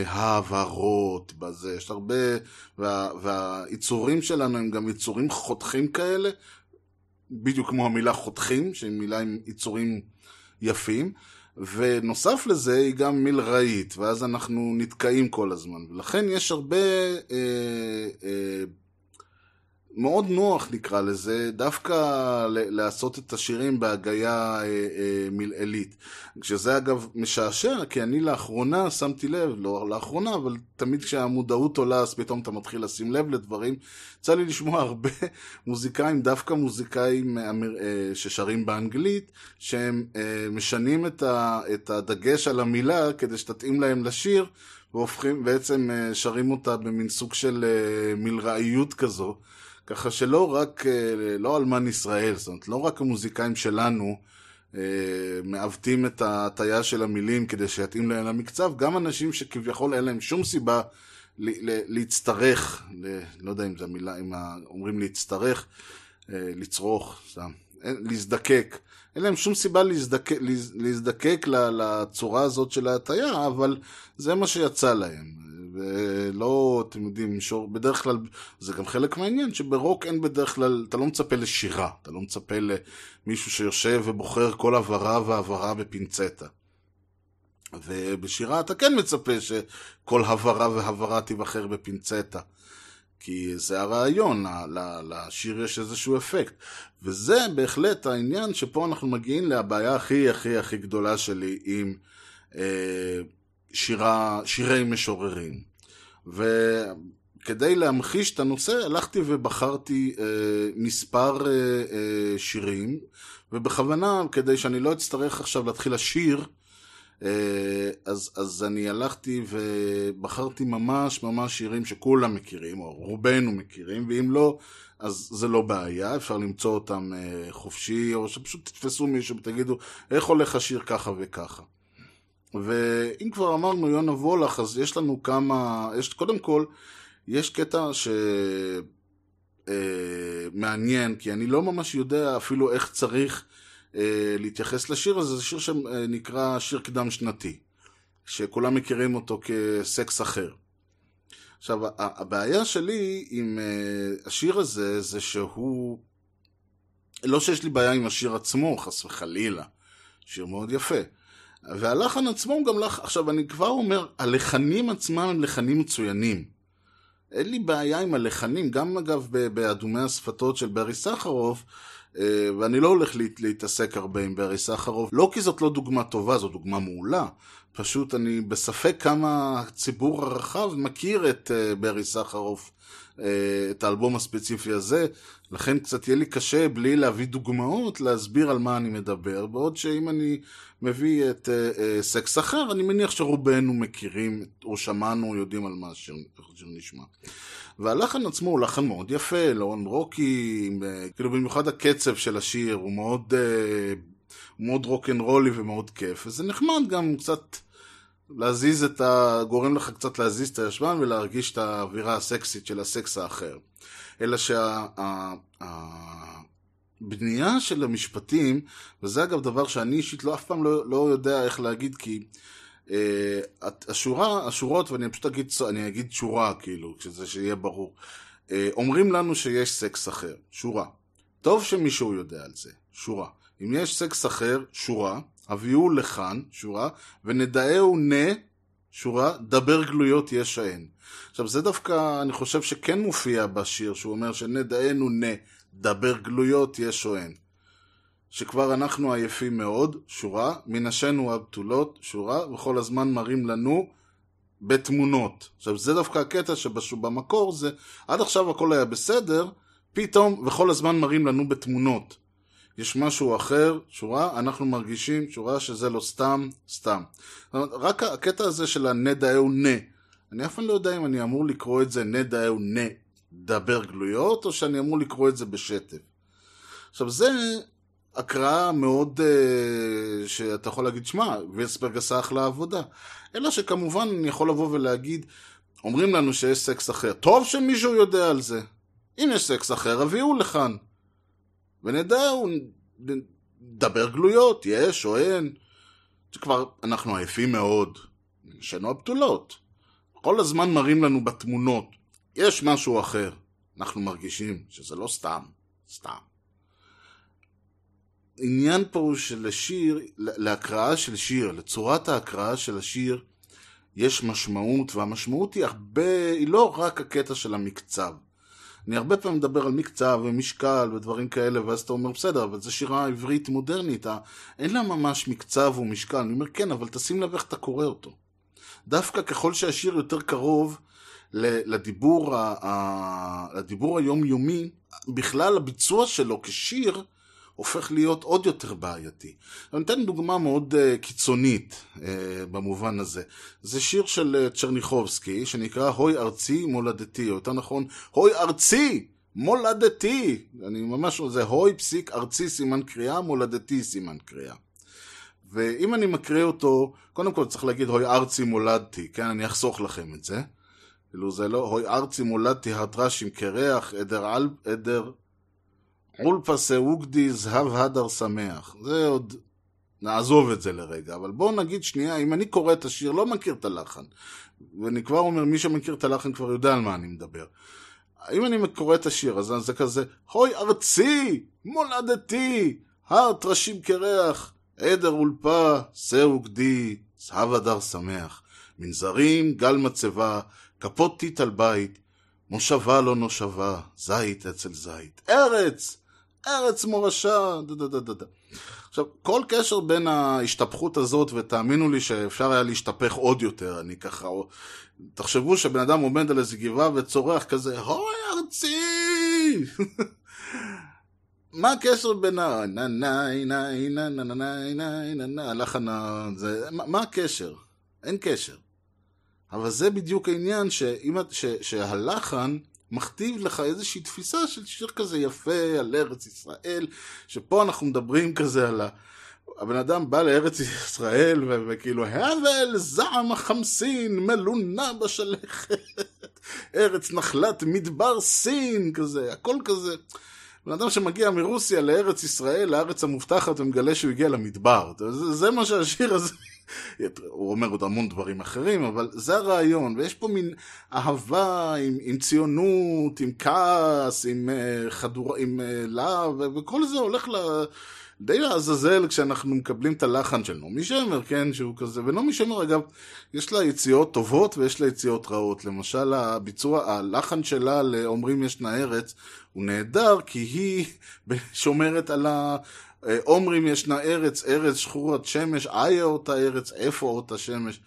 העברות בזה, יש הרבה, וה, והיצורים שלנו הם גם יצורים חותכים כאלה, בדיוק כמו המילה חותכים, שהיא מילה עם יצורים יפים, ונוסף לזה היא גם מלראית, ואז אנחנו נתקעים כל הזמן, ולכן יש הרבה, אה, אה, מאוד נוח נקרא לזה, דווקא לעשות את השירים בהגייה אה, אה, מלעילית. שזה אגב משעשע, כי אני לאחרונה שמתי לב, לא לאחרונה, אבל תמיד כשהמודעות עולה אז פתאום אתה מתחיל לשים לב לדברים. יצא לי לשמוע הרבה מוזיקאים, דווקא מוזיקאים אמר- אה, ששרים באנגלית, שהם אה, משנים את, הדגש על המילה כדי שתתאים להם לשיר, והופכים, בעצם אה, שרים אותה במין סוג של אה, מלראיות כזו. ככה שלא רק, אה, לא אלמן ישראל, זאת אומרת, לא רק המוזיקאים שלנו אה, מעוותים את ההטייה של המילים כדי שיתאים להם למקצב, גם אנשים שכביכול אין להם שום סיבה להצטרך, לא יודע אם זו המילה, אם אומרים להצטרך, אה, לצרוך, סתם, להזדקק. אין להם שום סיבה להזדקק, להז- להזדקק לצורה הזאת של ההטייה, אבל זה מה שיצא להם. ולא, אתם יודעים, שור, בדרך כלל, זה גם חלק מהעניין, שברוק אין בדרך כלל, אתה לא מצפה לשירה, אתה לא מצפה למישהו שיושב ובוחר כל הברה והברה בפינצטה. ובשירה אתה כן מצפה שכל הברה והברה תיבחר בפינצטה. כי זה הרעיון, לשיר יש איזשהו אפקט. וזה בהחלט העניין שפה אנחנו מגיעים לבעיה הכי הכי הכי גדולה שלי עם אה, שירה, שירי משוררים. וכדי להמחיש את הנושא, הלכתי ובחרתי אה, מספר אה, אה, שירים, ובכוונה, כדי שאני לא אצטרך עכשיו להתחיל לשיר, אה, אז, אז אני הלכתי ובחרתי ממש ממש שירים שכולם מכירים, או רובנו מכירים, ואם לא, אז זה לא בעיה, אפשר למצוא אותם אה, חופשי, או שפשוט תתפסו מישהו ותגידו, איך הולך השיר ככה וככה. ואם כבר אמרנו יונה וולך, אז יש לנו כמה, יש, קודם כל, יש קטע ש... אה, כי אני לא ממש יודע אפילו איך צריך אה, להתייחס לשיר הזה, זה שיר שנקרא שיר קדם שנתי, שכולם מכירים אותו כסקס אחר. עכשיו, הבעיה שלי עם אה, השיר הזה, זה שהוא... לא שיש לי בעיה עם השיר עצמו, חס וחלילה. שיר מאוד יפה. והלחן עצמו הוא גם לח... עכשיו, אני כבר אומר, הלחנים עצמם הם לחנים מצוינים. אין לי בעיה עם הלחנים, גם אגב באדומי השפתות של ברי סחרוף, אה, ואני לא הולך להת- להתעסק הרבה עם ברי סחרוף, לא כי זאת לא דוגמה טובה, זו דוגמה מעולה. פשוט אני בספק כמה הציבור הרחב מכיר את אה, ברי סחרוף, אה, את האלבום הספציפי הזה, לכן קצת יהיה לי קשה בלי להביא דוגמאות להסביר על מה אני מדבר, בעוד שאם אני מביא את אה, סקס אחר, אני מניח שרובנו מכירים או שמענו, יודעים על מה השיר נשמע. והלחן עצמו הוא לחן מאוד יפה, לרון רוקי, כאילו במיוחד הקצב של השיר הוא מאוד, הוא מאוד רוקנרולי ומאוד כיף, וזה נחמד גם קצת להזיז את ה... גורם לך קצת להזיז את הישבן ולהרגיש את האווירה הסקסית של הסקס האחר. אלא שהבנייה של המשפטים, וזה אגב דבר שאני אישית לא אף פעם לא, לא יודע איך להגיד, כי אה, השורה, השורות, ואני פשוט אגיד, אני אגיד שורה, כאילו, שזה שיהיה ברור. אה, אומרים לנו שיש סקס אחר, שורה. טוב שמישהו יודע על זה, שורה. אם יש סקס אחר, שורה, הביאו לכאן, שורה, ונדאהו נה, שורה, דבר גלויות יש ההן. עכשיו, זה דווקא, אני חושב שכן מופיע בשיר, שהוא אומר שנדאנו נה, דבר גלויות יש או אין. שכבר אנחנו עייפים מאוד, שורה, מנשינו הבתולות, שורה, וכל הזמן מראים לנו בתמונות. עכשיו, זה דווקא הקטע שבמקור זה, עד עכשיו הכל היה בסדר, פתאום, וכל הזמן מראים לנו בתמונות. יש משהו אחר, שורה, אנחנו מרגישים, שורה שזה לא סתם, סתם. רק הקטע הזה של הנדאהו נה, אני אף פעם לא יודע אם אני אמור לקרוא את זה נדאהו נה, דבר גלויות, או שאני אמור לקרוא את זה בשטף. עכשיו, זה הקראה מאוד, uh, שאתה יכול להגיד, שמע, וירסברג עשה אחלה עבודה. אלא שכמובן אני יכול לבוא ולהגיד, אומרים לנו שיש סקס אחר. טוב שמישהו יודע על זה. אם יש סקס אחר, הביאו לכאן. ונדע, נדבר גלויות, יש או אין. שכבר אנחנו עייפים מאוד. נשנו הבתולות. כל הזמן מראים לנו בתמונות, יש משהו אחר. אנחנו מרגישים שזה לא סתם, סתם. עניין פה הוא שלשיר, להקראה של שיר, לצורת ההקראה של השיר, יש משמעות, והמשמעות היא הרבה, היא לא רק הקטע של המקצב. אני הרבה פעמים מדבר על מקצב ומשקל ודברים כאלה, ואז אתה אומר, בסדר, אבל זו שירה עברית מודרנית, אין לה ממש מקצב ומשקל. אני אומר, כן, אבל תשים לב איך אתה קורא אותו. דווקא ככל שהשיר יותר קרוב לדיבור, לדיבור היומיומי, בכלל הביצוע שלו כשיר, הופך להיות עוד יותר בעייתי. אני אתן דוגמה מאוד uh, קיצונית uh, במובן הזה. זה שיר של uh, צ'רניחובסקי, שנקרא הוי ארצי מולדתי, או יותר נכון, הוי ארצי מולדתי. אני ממש, זה הוי פסיק ארצי סימן קריאה, מולדתי סימן קריאה. ואם אני מקריא אותו, קודם כל צריך להגיד הוי ארצי מולדתי, כן? אני אחסוך לכם את זה. כאילו זה לא, הוי ארצי מולדתי הטרשים קרח, עדר, עדר אולפסה אוגדי זהב הדר שמח. זה עוד... נעזוב את זה לרגע, אבל בואו נגיד שנייה, אם אני קורא את השיר, לא מכיר את הלחן, ואני כבר אומר, מי שמכיר את הלחן כבר יודע על מה אני מדבר. אם אני קורא את השיר, אז זה כזה, הוי ארצי, מולדתי, הר טרשים קרח, עדר אולפה, שא וגדי, זהב הדר שמח. מנזרים, גל מצבה, כיפות טיט על בית, מושבה לא נושבה, זית אצל זית. ארץ! ארץ מורשה, דה דה דה דה. עכשיו, כל קשר בין ההשתפכות הזאת, ותאמינו לי שאפשר היה להשתפך עוד יותר, אני ככה. תחשבו שבן אדם עומד על איזה גבעה וצורח כזה, הוי ארצי! מה הקשר בין ה... נה נה נה נה נה נה נה נה נה נה הלחן ה... זה... מה הקשר? אין קשר. אבל זה בדיוק העניין שהלחן מכתיב לך איזושהי תפיסה של שיר כזה יפה על ארץ ישראל, שפה אנחנו מדברים כזה על ה... הבן אדם בא לארץ ישראל וכאילו, הבל זעם החמסין מלונה בשלכת, ארץ נחלת מדבר סין, כזה, הכל כזה. בן אדם שמגיע מרוסיה לארץ ישראל, לארץ המובטחת, ומגלה שהוא הגיע למדבר. זה, זה מה שהשיר הזה הוא אומר עוד המון דברים אחרים, אבל זה הרעיון, ויש פה מין אהבה עם, עם ציונות, עם כעס, עם uh, חדור... עם uh, להב, וכל זה הולך ל... די לעזאזל כשאנחנו מקבלים את הלחן של נעמי שמר, כן, שהוא כזה, ונעמי שמר אגב, יש לה יציאות טובות ויש לה יציאות רעות. למשל, הביצוע, הלחן שלה ל"אומרים ישנה ארץ" הוא נהדר, כי היא שומרת על ה... אומרים ישנה ארץ, ארץ שחורת שמש, איה אותה ארץ, איפה אותה שמש.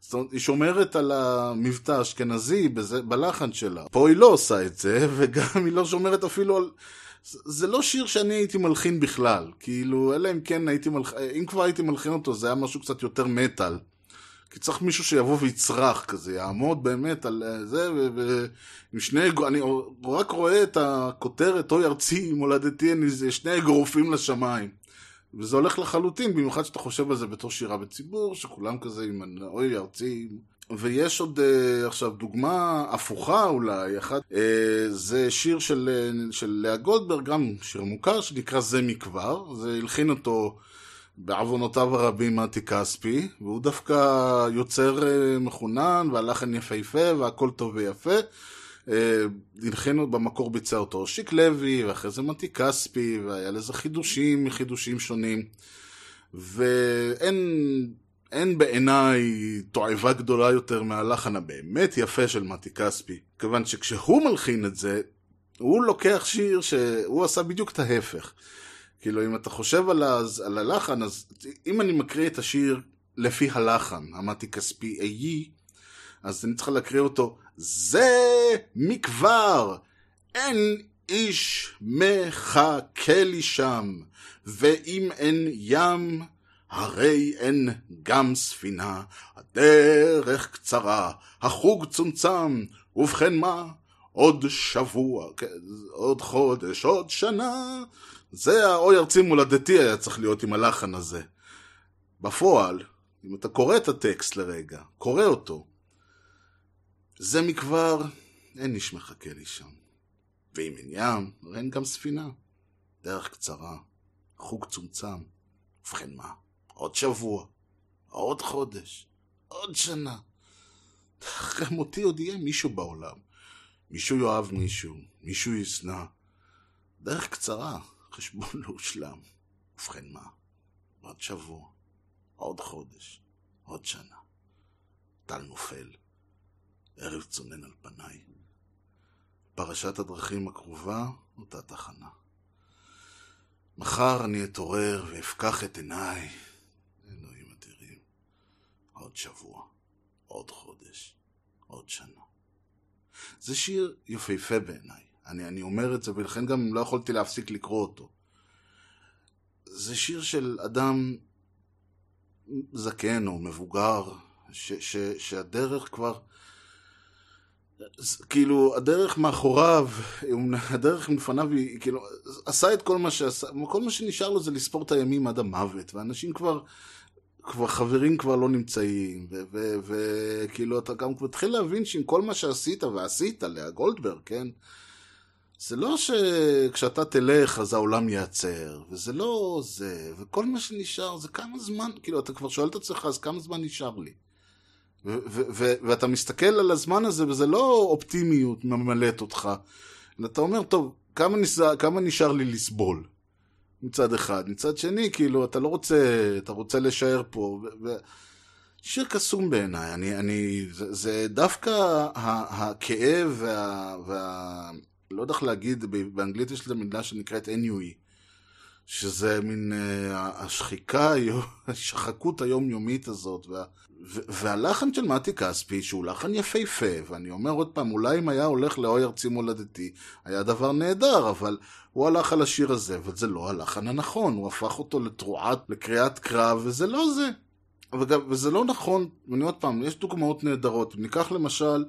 זאת אומרת, היא שומרת על המבטא האשכנזי בלחן שלה. פה היא לא עושה את זה, וגם היא לא שומרת אפילו על... זה לא שיר שאני הייתי מלחין בכלל. כאילו, אלא אם כן הייתי מלחין... אם כבר הייתי מלחין אותו, זה היה משהו קצת יותר מטאל. כי צריך מישהו שיבוא ויצרח כזה, יעמוד באמת על אה, זה, ועם שני, אני רק רואה את הכותרת, אוי ארצי, מולדתי, אני, שני אגרופים לשמיים. וזה הולך לחלוטין, במיוחד שאתה חושב על זה בתור שירה בציבור, שכולם כזה עם אוי ארצי. ויש עוד uh, עכשיו דוגמה הפוכה אולי, אחת, uh, זה שיר של, uh, של לאה גולדברג, גם שיר מוכר, שנקרא זה מכבר, זה הלחין אותו בעוונותיו הרבים מתי כספי, והוא דווקא יוצר אה, מחונן, והלחן יפהפה, והכל טוב ויפה. אה, הלחינו במקור ביצע אותו שיק לוי, ואחרי זה מתי כספי, והיה לזה חידושים מחידושים שונים. ואין אין בעיניי תועבה גדולה יותר מהלחן הבאמת יפה של מתי כספי. כיוון שכשהוא מלחין את זה, הוא לוקח שיר שהוא עשה בדיוק את ההפך. כאילו, אם אתה חושב על, הז, על הלחן, אז אם אני מקריא את השיר לפי הלחן, אמרתי כספי איי, אז אני צריך להקריא אותו. זה מכבר, אין איש מחכה לי שם, ואם אין ים, הרי אין גם ספינה. הדרך קצרה, החוג צומצם, ובכן מה? עוד שבוע, כן, עוד חודש, עוד שנה. זה האוי ארצי מולדתי היה צריך להיות עם הלחן הזה. בפועל, אם אתה קורא את הטקסט לרגע, קורא אותו, זה מכבר, אין איש מחכה לי שם. ואם אין ים, אין גם ספינה. דרך קצרה, חוג צומצם. ובכן מה? עוד שבוע, עוד חודש, עוד שנה. אחרי מותי עוד יהיה מישהו בעולם. מישהו יאהב מישהו, מישהו ישנא. דרך קצרה, חשבון לא הושלם. ובכן מה? עוד שבוע, עוד חודש, עוד שנה. טל נופל, ערב צונן על פניי. פרשת הדרכים הקרובה, אותה תחנה. מחר אני אתעורר ואפקח את עיניי. עוד שבוע, עוד חודש, עוד שנה. זה שיר יפהפה בעיניי. אני, אני אומר את זה, ולכן גם לא יכולתי להפסיק לקרוא אותו. זה שיר של אדם זקן או מבוגר, ש, ש, שהדרך כבר... כאילו, הדרך מאחוריו, הדרך מלפניו, היא כאילו, עשה את כל מה שעשה, כל מה שנשאר לו זה לספור את הימים עד המוות, ואנשים כבר, כבר חברים כבר לא נמצאים, וכאילו, אתה גם מתחיל להבין שעם כל מה שעשית, ועשית, לאה גולדברג, כן? זה לא שכשאתה תלך אז העולם ייעצר, וזה לא זה, וכל מה שנשאר זה כמה זמן, כאילו, אתה כבר שואל את עצמך, אז כמה זמן נשאר לי? ואתה מסתכל על הזמן הזה, וזה לא אופטימיות ממלאת אותך. אתה אומר, טוב, כמה נשאר, כמה נשאר לי לסבול? מצד אחד. מצד שני, כאילו, אתה לא רוצה, אתה רוצה להישאר פה. ו... שיר קסום בעיניי. אני, אני, זה, זה דווקא הכאב וה, וה... לא יודע איך להגיד, באנגלית יש לזה מילה שנקראת NUE. שזה מין uh, השחיקה, השחקות היומיומית הזאת, וה, והלחן של מתי כספי, שהוא לחן יפהפה, ואני אומר עוד פעם, אולי אם היה הולך לאוי ארצי מולדתי, היה דבר נהדר, אבל הוא הלך על השיר הזה, אבל זה לא הלחן הנכון, הוא הפך אותו לתרועת, לקריאת קרב, וזה לא זה. וגם, וזה לא נכון, ואני עוד פעם, יש דוגמאות נהדרות. ניקח למשל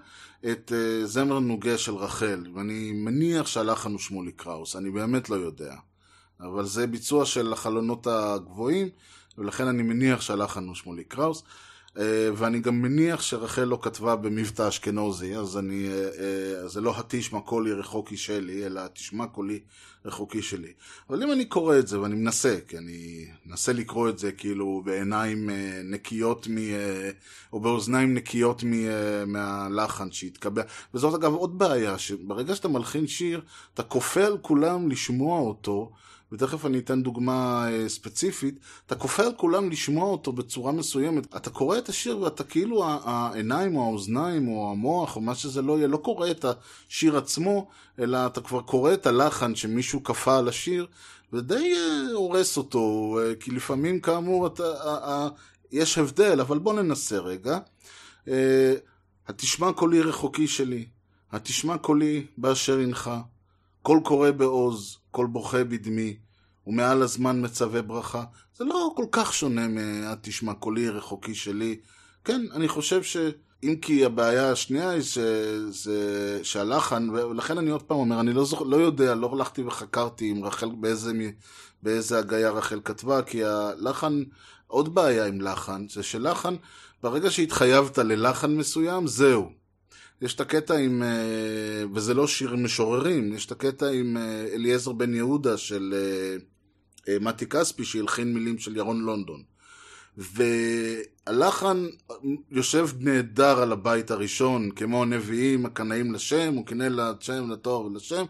את uh, זמר נוגה של רחל, ואני מניח שהלחן הוא שמולי קראוס, אני באמת לא יודע. אבל זה ביצוע של החלונות הגבוהים, ולכן אני מניח שהלחן הוא שמולי קראוס. אה, ואני גם מניח שרחל לא כתבה במבטא אשכנוזי, אז אני, אה, אה, זה לא התשמע קולי רחוקי שלי, אלא התשמע קולי רחוקי שלי. אבל אם אני קורא את זה, ואני מנסה, כי אני מנסה לקרוא את זה כאילו בעיניים נקיות מ... או באוזניים נקיות מ... מהלחן שהתקבע. וזאת אגב עוד בעיה, שברגע שאתה מלחין שיר, אתה כופה על כולם לשמוע אותו. ותכף אני אתן דוגמה אה, ספציפית, אתה כופה על כולם לשמוע אותו בצורה מסוימת. אתה קורא את השיר ואתה כאילו העיניים או האוזניים או המוח או מה שזה לא יהיה, לא קורא את השיר עצמו, אלא אתה כבר קורא את הלחן שמישהו כפה על השיר, ודי אה, הורס אותו, אה, כי לפעמים כאמור אתה, יש הבדל, אבל בוא ננסה רגע. התשמע קולי רחוקי שלי, התשמע קולי באשר הנך, קול קורא בעוז, קול בוכה בדמי, ומעל הזמן מצווה ברכה. זה לא כל כך שונה מ"התשמע קולי רחוקי שלי". כן, אני חושב ש... אם כי הבעיה השנייה היא ש... זה... שהלחן, ולכן אני עוד פעם אומר, אני לא, זוכ... לא יודע, לא הלכתי וחקרתי עם רחל, באיזה, באיזה הגיה רחל כתבה, כי הלחן, עוד בעיה עם לחן, זה שלחן, ברגע שהתחייבת ללחן מסוים, זהו. יש את הקטע עם, אה, וזה לא שיר משוררים, יש את הקטע עם אה, אליעזר בן יהודה של אה, מתי כספי, שהלחין מילים של ירון לונדון. והלחן יושב נהדר על הבית הראשון, כמו הנביאים הקנאים לשם, הוא קינא לשם, לתואר ולשם,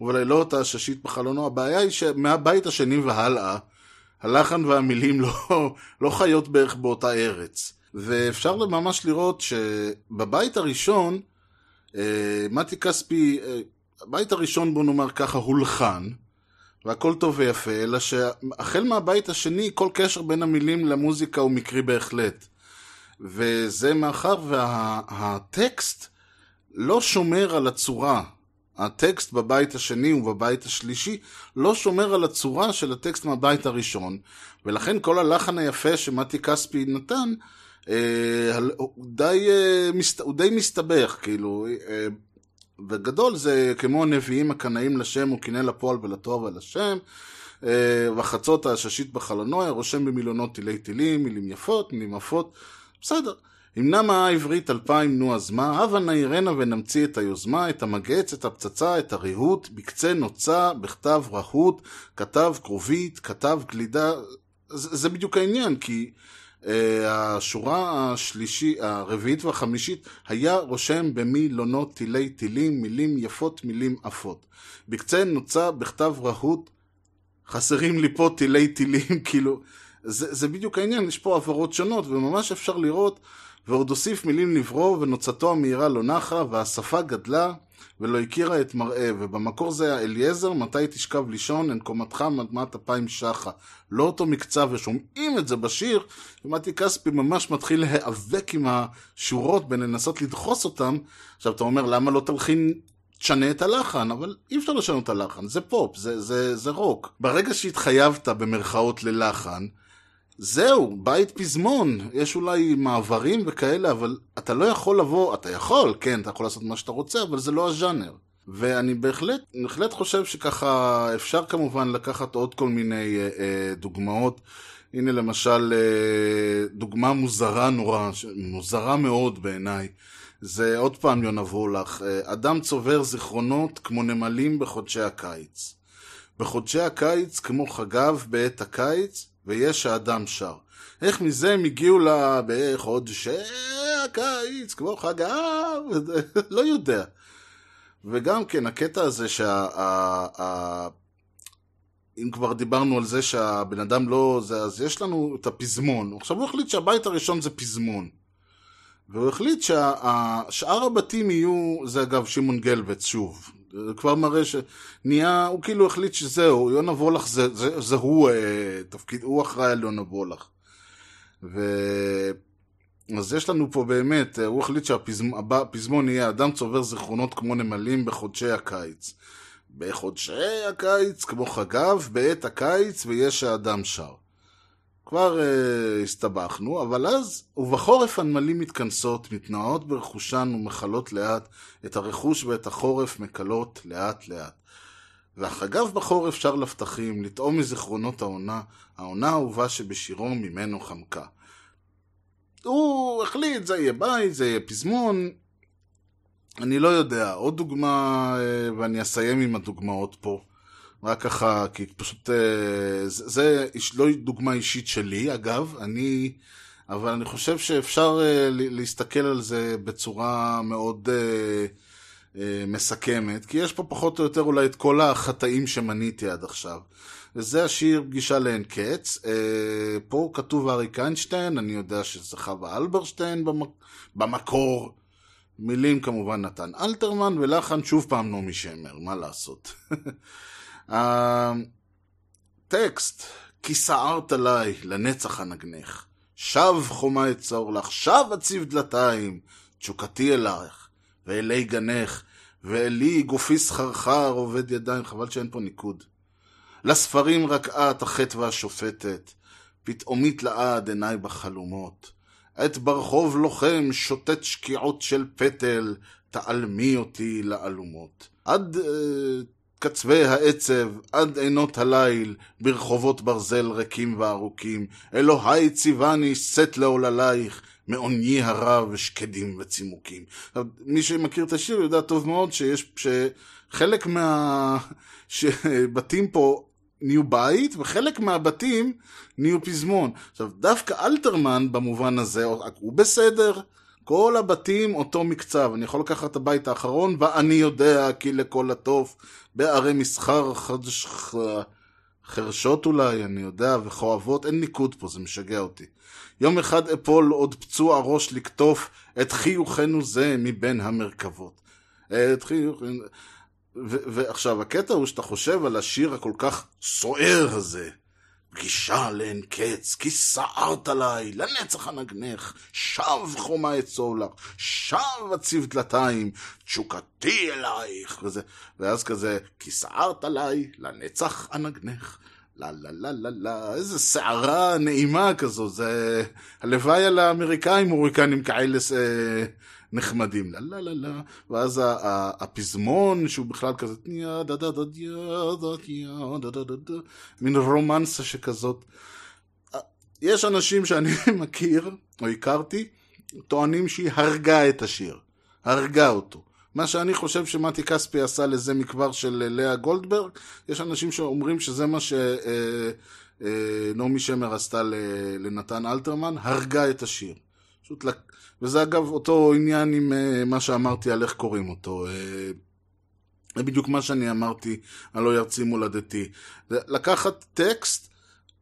ובלילות העששית בחלונו. הבעיה היא שמהבית השני והלאה, הלחן והמילים לא, לא חיות בערך באותה ארץ. ואפשר ממש לראות שבבית הראשון, מתי כספי, אה, הבית הראשון בוא נאמר ככה הולחן, והכל טוב ויפה, אלא שהחל מהבית השני כל קשר בין המילים למוזיקה הוא מקרי בהחלט. וזה מאחר והטקסט לא שומר על הצורה. הטקסט בבית השני ובבית השלישי לא שומר על הצורה של הטקסט מהבית הראשון, ולכן כל הלחן היפה שמתי כספי נתן, אה, הוא, די, אה, הוא די מסתבך, כאילו, אה, בגדול זה כמו הנביאים הקנאים לשם, הוא קינא לפועל השם, אה, וחצות העששית בחלונוע, רושם במילונות תילי תילים, מילים יפות, מילים עפות, בסדר. אם נמה העברית אלפיים נו אז מה, הבה נעירנה ונמציא את היוזמה, את המגץ, את הפצצה, את הריהוט, בקצה נוצה, בכתב רהוט, כתב כרובית, כתב גלידה, זה, זה בדיוק העניין, כי השורה השלישי, הרביעית והחמישית, היה רושם במילונות תילי תילים, מילים יפות, מילים עפות. בקצה נוצה, בכתב רהוט, חסרים לי פה תילי תילים, כאילו, זה, זה בדיוק העניין, יש פה עברות שונות, וממש אפשר לראות, ועוד הוסיף מילים לברוא, ונוצתו המהירה לא נחה, והשפה גדלה, ולא הכירה את מראה, ובמקור זה היה אליעזר, מתי תשכב לישון, אין קומתך מדמת אפיים שחה. לא אותו מקצב, ושומעים את זה בשיר, ומתי כספי ממש מתחיל להיאבק עם השורות, בלנסות לדחוס אותם. עכשיו אתה אומר, למה לא תלחין תשנה את הלחן, אבל אי אפשר לשנות את הלחן, זה פופ, זה, זה, זה רוק. ברגע שהתחייבת במרכאות ללחן, זהו, בית פזמון, יש אולי מעברים וכאלה, אבל אתה לא יכול לבוא, אתה יכול, כן, אתה יכול לעשות מה שאתה רוצה, אבל זה לא הז'אנר. ואני בהחלט, בהחלט חושב שככה אפשר כמובן לקחת עוד כל מיני אה, אה, דוגמאות. הנה למשל אה, דוגמה מוזרה נורא, מוזרה מאוד בעיניי. זה עוד פעם יונה וולך, אה, אדם צובר זיכרונות כמו נמלים בחודשי הקיץ. בחודשי הקיץ כמו חגב בעת הקיץ, ויש האדם שר. איך מזה הם הגיעו ל... בחודשי הקיץ כמו חגב, לא יודע. וגם כן, הקטע הזה שה... אם כבר דיברנו על זה שהבן אדם לא... זה, אז יש לנו את הפזמון. עכשיו הוא החליט שהבית הראשון זה פזמון. והוא החליט ששאר הבתים יהיו, זה אגב שמעון גלבץ שוב, זה כבר מראה שנהיה, הוא כאילו החליט שזהו, יונה וולך זה, זה, זה הוא אה, תפקיד, הוא אחראי על יונה וולך. ו... אז יש לנו פה באמת, הוא החליט שהפזמון יהיה אדם צובר זיכרונות כמו נמלים בחודשי הקיץ. בחודשי הקיץ כמו חגב, בעת הקיץ ויש האדם שר. כבר uh, הסתבכנו, אבל אז, ובחורף הנמלים מתכנסות, מתנועות ברכושן ומכלות לאט, את הרכוש ואת החורף מקלות לאט לאט. והחגב בחורף שר לפתחים, לטעום מזיכרונות העונה, העונה האהובה שבשירו ממנו חמקה. הוא החליט, זה יהיה בית, זה יהיה פזמון, אני לא יודע. עוד דוגמה, uh, ואני אסיים עם הדוגמאות פה. רק ככה, כי פשוט, אה, זה, זה לא דוגמה אישית שלי, אגב, אני, אבל אני חושב שאפשר אה, להסתכל על זה בצורה מאוד אה, מסכמת, כי יש פה פחות או יותר אולי את כל החטאים שמניתי עד עכשיו. וזה השיר פגישה לאין קץ. פה כתוב אריק איינשטיין, אני יודע שזה חווה אלברשטיין במקור. מילים כמובן נתן אלתרמן, ולחן שוב פעם נעמי שמר, מה לעשות. הטקסט, כי סערת עליי, לנצח אנגנך. שב חומה אצור לך, שב אציב דלתיים, תשוקתי אלייך, ואלי גנך, ואלי גופי סחרחר עובד ידיים, חבל שאין פה ניקוד. לספרים רק את החטא והשופטת, פתאומית לעד עיניי בחלומות. את ברחוב לוחם שוטט שקיעות של פטל, תעלמי אותי לאלומות. עד uh, קצווי העצב, עד עינות הליל, ברחובות ברזל ריקים וארוכים, אלוהי ציווני שאת לעוללייך, מעוני הרב שקדים וצימוקים. מי שמכיר את השיר יודע טוב מאוד שיש, שחלק מה... שבתים פה נהיו בית, וחלק מהבתים נהיו פזמון. עכשיו, דווקא אלתרמן במובן הזה, הוא בסדר, כל הבתים אותו מקצב. אני יכול לקחת את הבית האחרון, ואני יודע כי לכל הטוב בערי מסחר חדש... חרשות אולי, אני יודע, וכואבות, אין ניקוד פה, זה משגע אותי. יום אחד אפול עוד פצוע ראש לקטוף את חיוכנו זה מבין המרכבות. את חיוכנו... ו- ועכשיו, הקטע הוא שאתה חושב על השיר הכל כך סוער הזה, פגישה לאין קץ, כי סערת עליי, לנצח אנגנך, שב חומה אצור לך, שווא אציב דלתיים, תשוקתי אלייך, וזה, ואז כזה, כי סערת עליי, לנצח אנגנך. לה לה לה לה לה, איזה סערה נעימה כזו, זה... הלוואי על האמריקאים הוריקנים כאלה אה, נחמדים, לה לה לה לה, ואז הפזמון שהוא בכלל כזה, יה דה דה דה דה דה יה דה דה דה דה, מין רומנסה שכזאת. יש אנשים שאני מכיר, או הכרתי, טוענים שהיא הרגה את השיר, הרגה אותו. מה שאני חושב שמתי כספי עשה לזה מכבר של לאה גולדברג, יש אנשים שאומרים שזה מה שנעמי שמר עשתה לנתן אלתרמן, הרגה את השיר. פשוט לק... וזה אגב אותו עניין עם אה, מה שאמרתי על איך קוראים אותו. אה, זה בדיוק מה שאני אמרתי, הלא ירצי מולדתי. לקחת טקסט,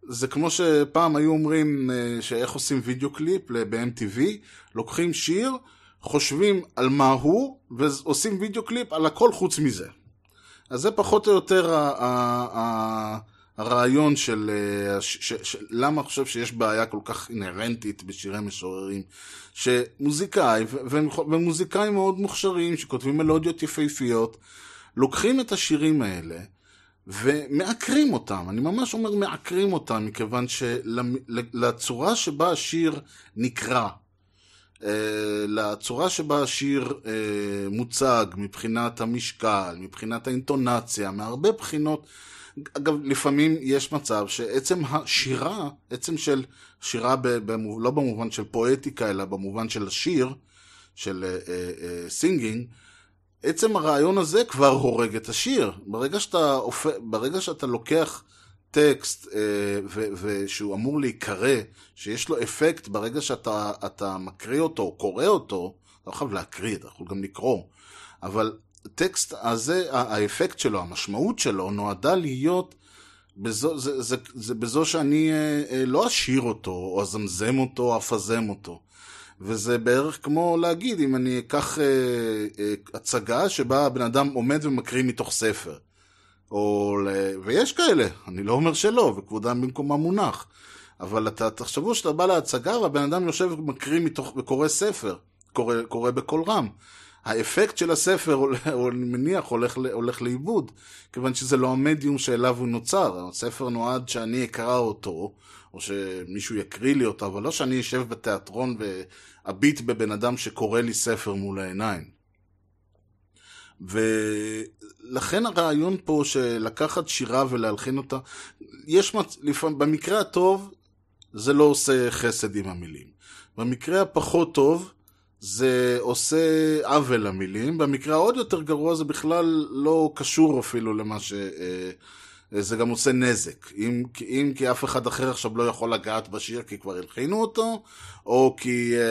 זה כמו שפעם היו אומרים אה, שאיך עושים וידאו קליפ ב-MTV, לוקחים שיר, חושבים על מה הוא, ועושים וידאו קליפ על הכל חוץ מזה. אז זה פחות או יותר ה- ה- ה- הרעיון של, אה, ש, ש, ש, למה אני חושב שיש בעיה כל כך אינהרנטית בשירי משוררים, שמוזיקאי ו- ומוזיקאים מאוד מוכשרים שכותבים מלודיות יפהפיות, לוקחים את השירים האלה ומעקרים אותם, אני ממש אומר מעקרים אותם, מכיוון שלצורה שבה השיר נקרא, לצורה שבה השיר אה, מוצג מבחינת המשקל, מבחינת האינטונציה, מהרבה בחינות. אגב, לפעמים יש מצב שעצם השירה, עצם של שירה, במוב... לא במובן של פואטיקה, אלא במובן של השיר, של singing, אה, אה, עצם הרעיון הזה כבר הורג את השיר. ברגע שאתה. ברגע שאתה לוקח טקסט ו... ושהוא אמור להיקרא, שיש לו אפקט ברגע שאתה מקריא אותו או קורא אותו, אתה לא חייב להקריא, אתה יכול גם לקרוא, אבל הטקסט הזה, האפקט שלו, המשמעות שלו, נועדה להיות בזו, זה, זה, זה בזו שאני אה, אה, לא אשיר אותו, או אזמזם אותו, או אפזם אותו. וזה בערך כמו להגיד, אם אני אקח אה, אה, הצגה שבה הבן אדם עומד ומקריא מתוך ספר. או ל... ויש כאלה, אני לא אומר שלא, וכבודם במקומם מונח. אבל אתה, תחשבו שאתה בא להצגה והבן אדם יושב ומקריא מתוך, וקורא ספר, קורא, קורא בקול רם. האפקט של הספר, אני מניח, הולך, הולך לאיבוד, כיוון שזה לא המדיום שאליו הוא נוצר. הספר נועד שאני אקרא אותו, או שמישהו יקריא לי אותו, אבל לא שאני אשב בתיאטרון ואביט בבן אדם שקורא לי ספר מול העיניים. ולכן הרעיון פה של לקחת שירה ולהלחין אותה, יש מצ... לפעמים, במקרה הטוב זה לא עושה חסד עם המילים. במקרה הפחות טוב, זה עושה עוול למילים, במקרה העוד יותר גרוע זה בכלל לא קשור אפילו למה ש... זה גם עושה נזק. אם, אם כי אף אחד אחר עכשיו לא יכול לגעת בשיר כי כבר הלחינו אותו, או כי אה,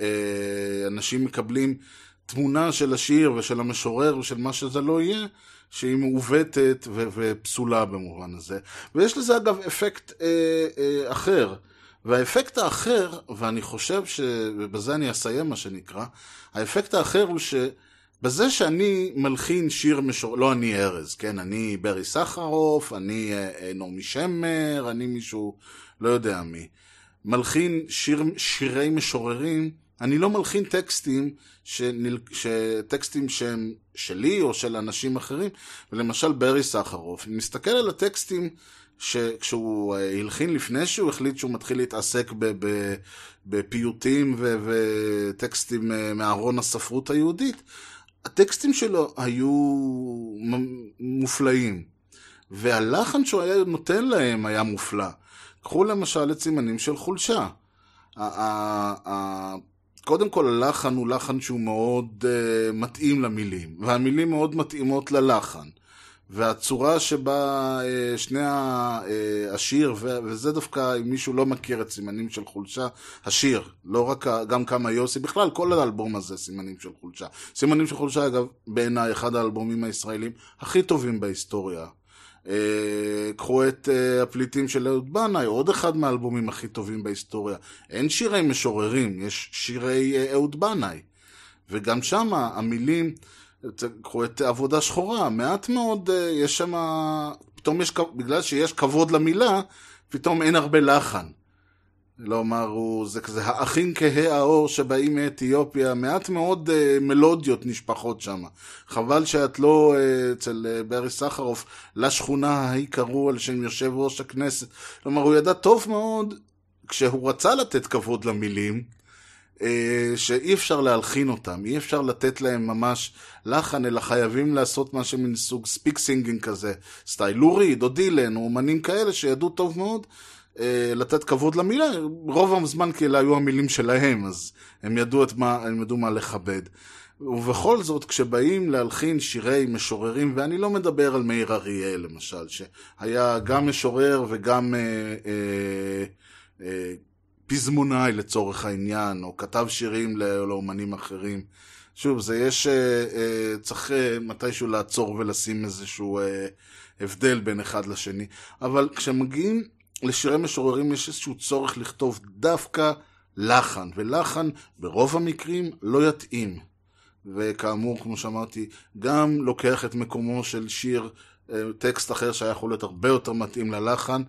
אה, אנשים מקבלים תמונה של השיר ושל המשורר ושל מה שזה לא יהיה, שהיא מעוותת ו- ופסולה במובן הזה. ויש לזה אגב אפקט אה, אה, אחר. והאפקט האחר, ואני חושב ש... ובזה אני אסיים מה שנקרא, האפקט האחר הוא שבזה שאני מלחין שיר משורר, לא אני ארז, כן? אני ברי סחרוף, אני אה, נעמי שמר, אני מישהו, לא יודע מי. מלחין שיר, שירי משוררים, אני לא מלחין טקסטים, שנל... שטקסטים שהם שלי או של אנשים אחרים, ולמשל ברי סחרוף, אני מסתכל על הטקסטים שכשהוא הלחין לפני שהוא החליט שהוא מתחיל להתעסק בפיוטים וטקסטים מארון הספרות היהודית, הטקסטים שלו היו מופלאים. והלחן שהוא היה נותן להם היה מופלא. קחו למשל את סימנים של חולשה. קודם כל הלחן הוא לחן שהוא מאוד uh, מתאים למילים, והמילים מאוד מתאימות ללחן. והצורה שבה uh, שני uh, השיר, ו- וזה דווקא, אם מישהו לא מכיר את סימנים של חולשה, השיר, לא רק, גם כמה יוסי, בכלל כל האלבום הזה סימנים של חולשה. סימנים של חולשה, אגב, בעיניי אחד האלבומים הישראלים הכי טובים בהיסטוריה. Uh, קחו את uh, הפליטים של אהוד בנאי, עוד אחד מהאלבומים הכי טובים בהיסטוריה. אין שירי משוררים, יש שירי uh, אהוד בנאי. וגם שם המילים, קחו את עבודה שחורה, מעט מאוד, יש שם, פתאום יש, בגלל שיש כבוד למילה, פתאום אין הרבה לחן. כלומר, הוא, זה כזה האחים כהי האור שבאים מאתיופיה, מעט מאוד אה, מלודיות נשפחות שם. חבל שאת לא אה, אצל אה, ברי סחרוף, לשכונה ההיא קראו על שם יושב ראש הכנסת. כלומר, הוא ידע טוב מאוד, כשהוא רצה לתת כבוד למילים, אה, שאי אפשר להלחין אותם, אי אפשר לתת להם ממש לחן, אלא חייבים לעשות משהו מין סוג speak singing כזה, סטייל לו ריד או דילן, או אומנים כאלה שידעו טוב מאוד לתת כבוד למילה, רוב הזמן אלה היו המילים שלהם, אז הם ידעו, מה, הם ידעו מה לכבד. ובכל זאת, כשבאים להלחין שירי משוררים, ואני לא מדבר על מאיר אריאל למשל, שהיה גם משורר וגם אה, אה, אה, פזמונאי לצורך העניין, או כתב שירים לאומנים אחרים. שוב, זה יש, אה, אה, צריך אה, מתישהו לעצור ולשים איזשהו הבדל בין אחד לשני. אבל כשמגיעים לשירי משוררים יש איזשהו צורך לכתוב דווקא לחן, ולחן ברוב המקרים לא יתאים. וכאמור, כמו שאמרתי, גם לוקח את מקומו של שיר, טקסט אחר שהיה יכול להיות הרבה יותר מתאים ללחן,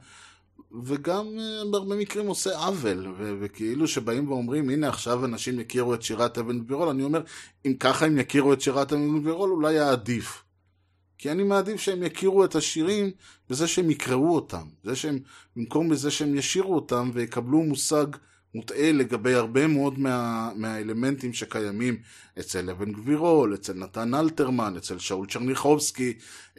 וגם אה, בהרבה מקרים עושה עוול, ו- וכאילו שבאים ואומרים, הנה עכשיו אנשים יכירו את שירת אבן גבירול, אני אומר, אם ככה הם יכירו את שירת אבן גבירול, אולי היה עדיף. כי אני מעדיף שהם יכירו את השירים בזה שהם יקראו אותם. זה שהם, במקום בזה שהם ישירו אותם ויקבלו מושג מוטעה לגבי הרבה מאוד מה, מהאלמנטים שקיימים אצל אבן גבירול, אצל נתן אלתרמן, אצל שאול צ'רניחובסקי,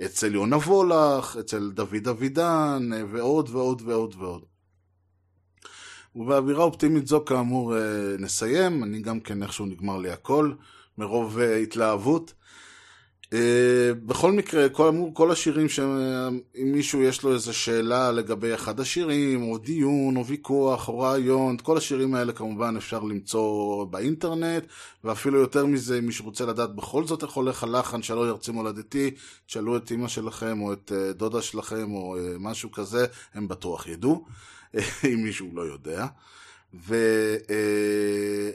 אצל יונה וולך, אצל דוד אבידן, ועוד ועוד ועוד ועוד. ובאווירה אופטימית זו כאמור אה, נסיים, אני גם כן איכשהו נגמר לי הכל, מרוב אה, התלהבות. Uh, בכל מקרה, כל, כל השירים שאם מישהו יש לו איזו שאלה לגבי אחד השירים, או דיון, או ויכוח, או רעיון, כל השירים האלה כמובן אפשר למצוא באינטרנט, ואפילו יותר מזה, אם מישהו רוצה לדעת בכל זאת איך הולך הלחן שלא ירצי מולדתי, תשאלו את אמא שלכם, או את uh, דודה שלכם, או uh, משהו כזה, הם בטוח ידעו, אם מישהו לא יודע.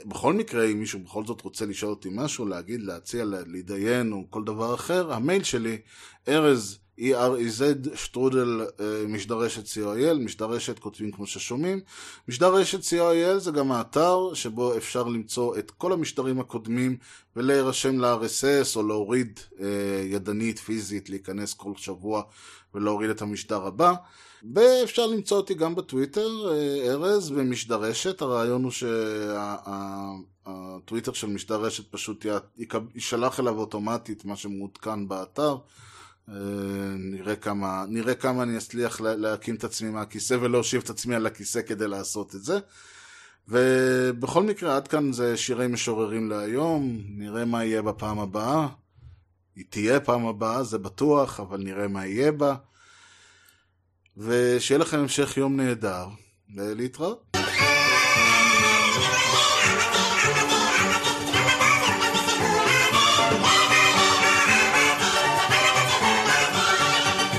ובכל מקרה, אם מישהו בכל זאת רוצה לשאול אותי משהו, להגיד, להציע, להתדיין או כל דבר אחר, המייל שלי, ארז, E-R-E-Z, שטרודל, משדרשת co.il, משדרשת כותבים כמו ששומעים. משדרשת co.il זה גם האתר שבו אפשר למצוא את כל המשדרים הקודמים ולהירשם ל-RSS או להוריד ידנית, פיזית, להיכנס כל שבוע ולהוריד את המשדר הבא. ואפשר למצוא אותי גם בטוויטר, ארז ומשדרשת, הרעיון הוא שהטוויטר של משדרשת פשוט יישלח אליו אוטומטית מה שמעודכן באתר. נראה כמה, נראה כמה אני אצליח להקים את עצמי מהכיסא ולהושיב את עצמי על הכיסא כדי לעשות את זה. ובכל מקרה, עד כאן זה שירי משוררים להיום, נראה מה יהיה בפעם הבאה. היא תהיה פעם הבאה, זה בטוח, אבל נראה מה יהיה בה. ושיהיה לכם המשך יום נהדר, ולהתראות.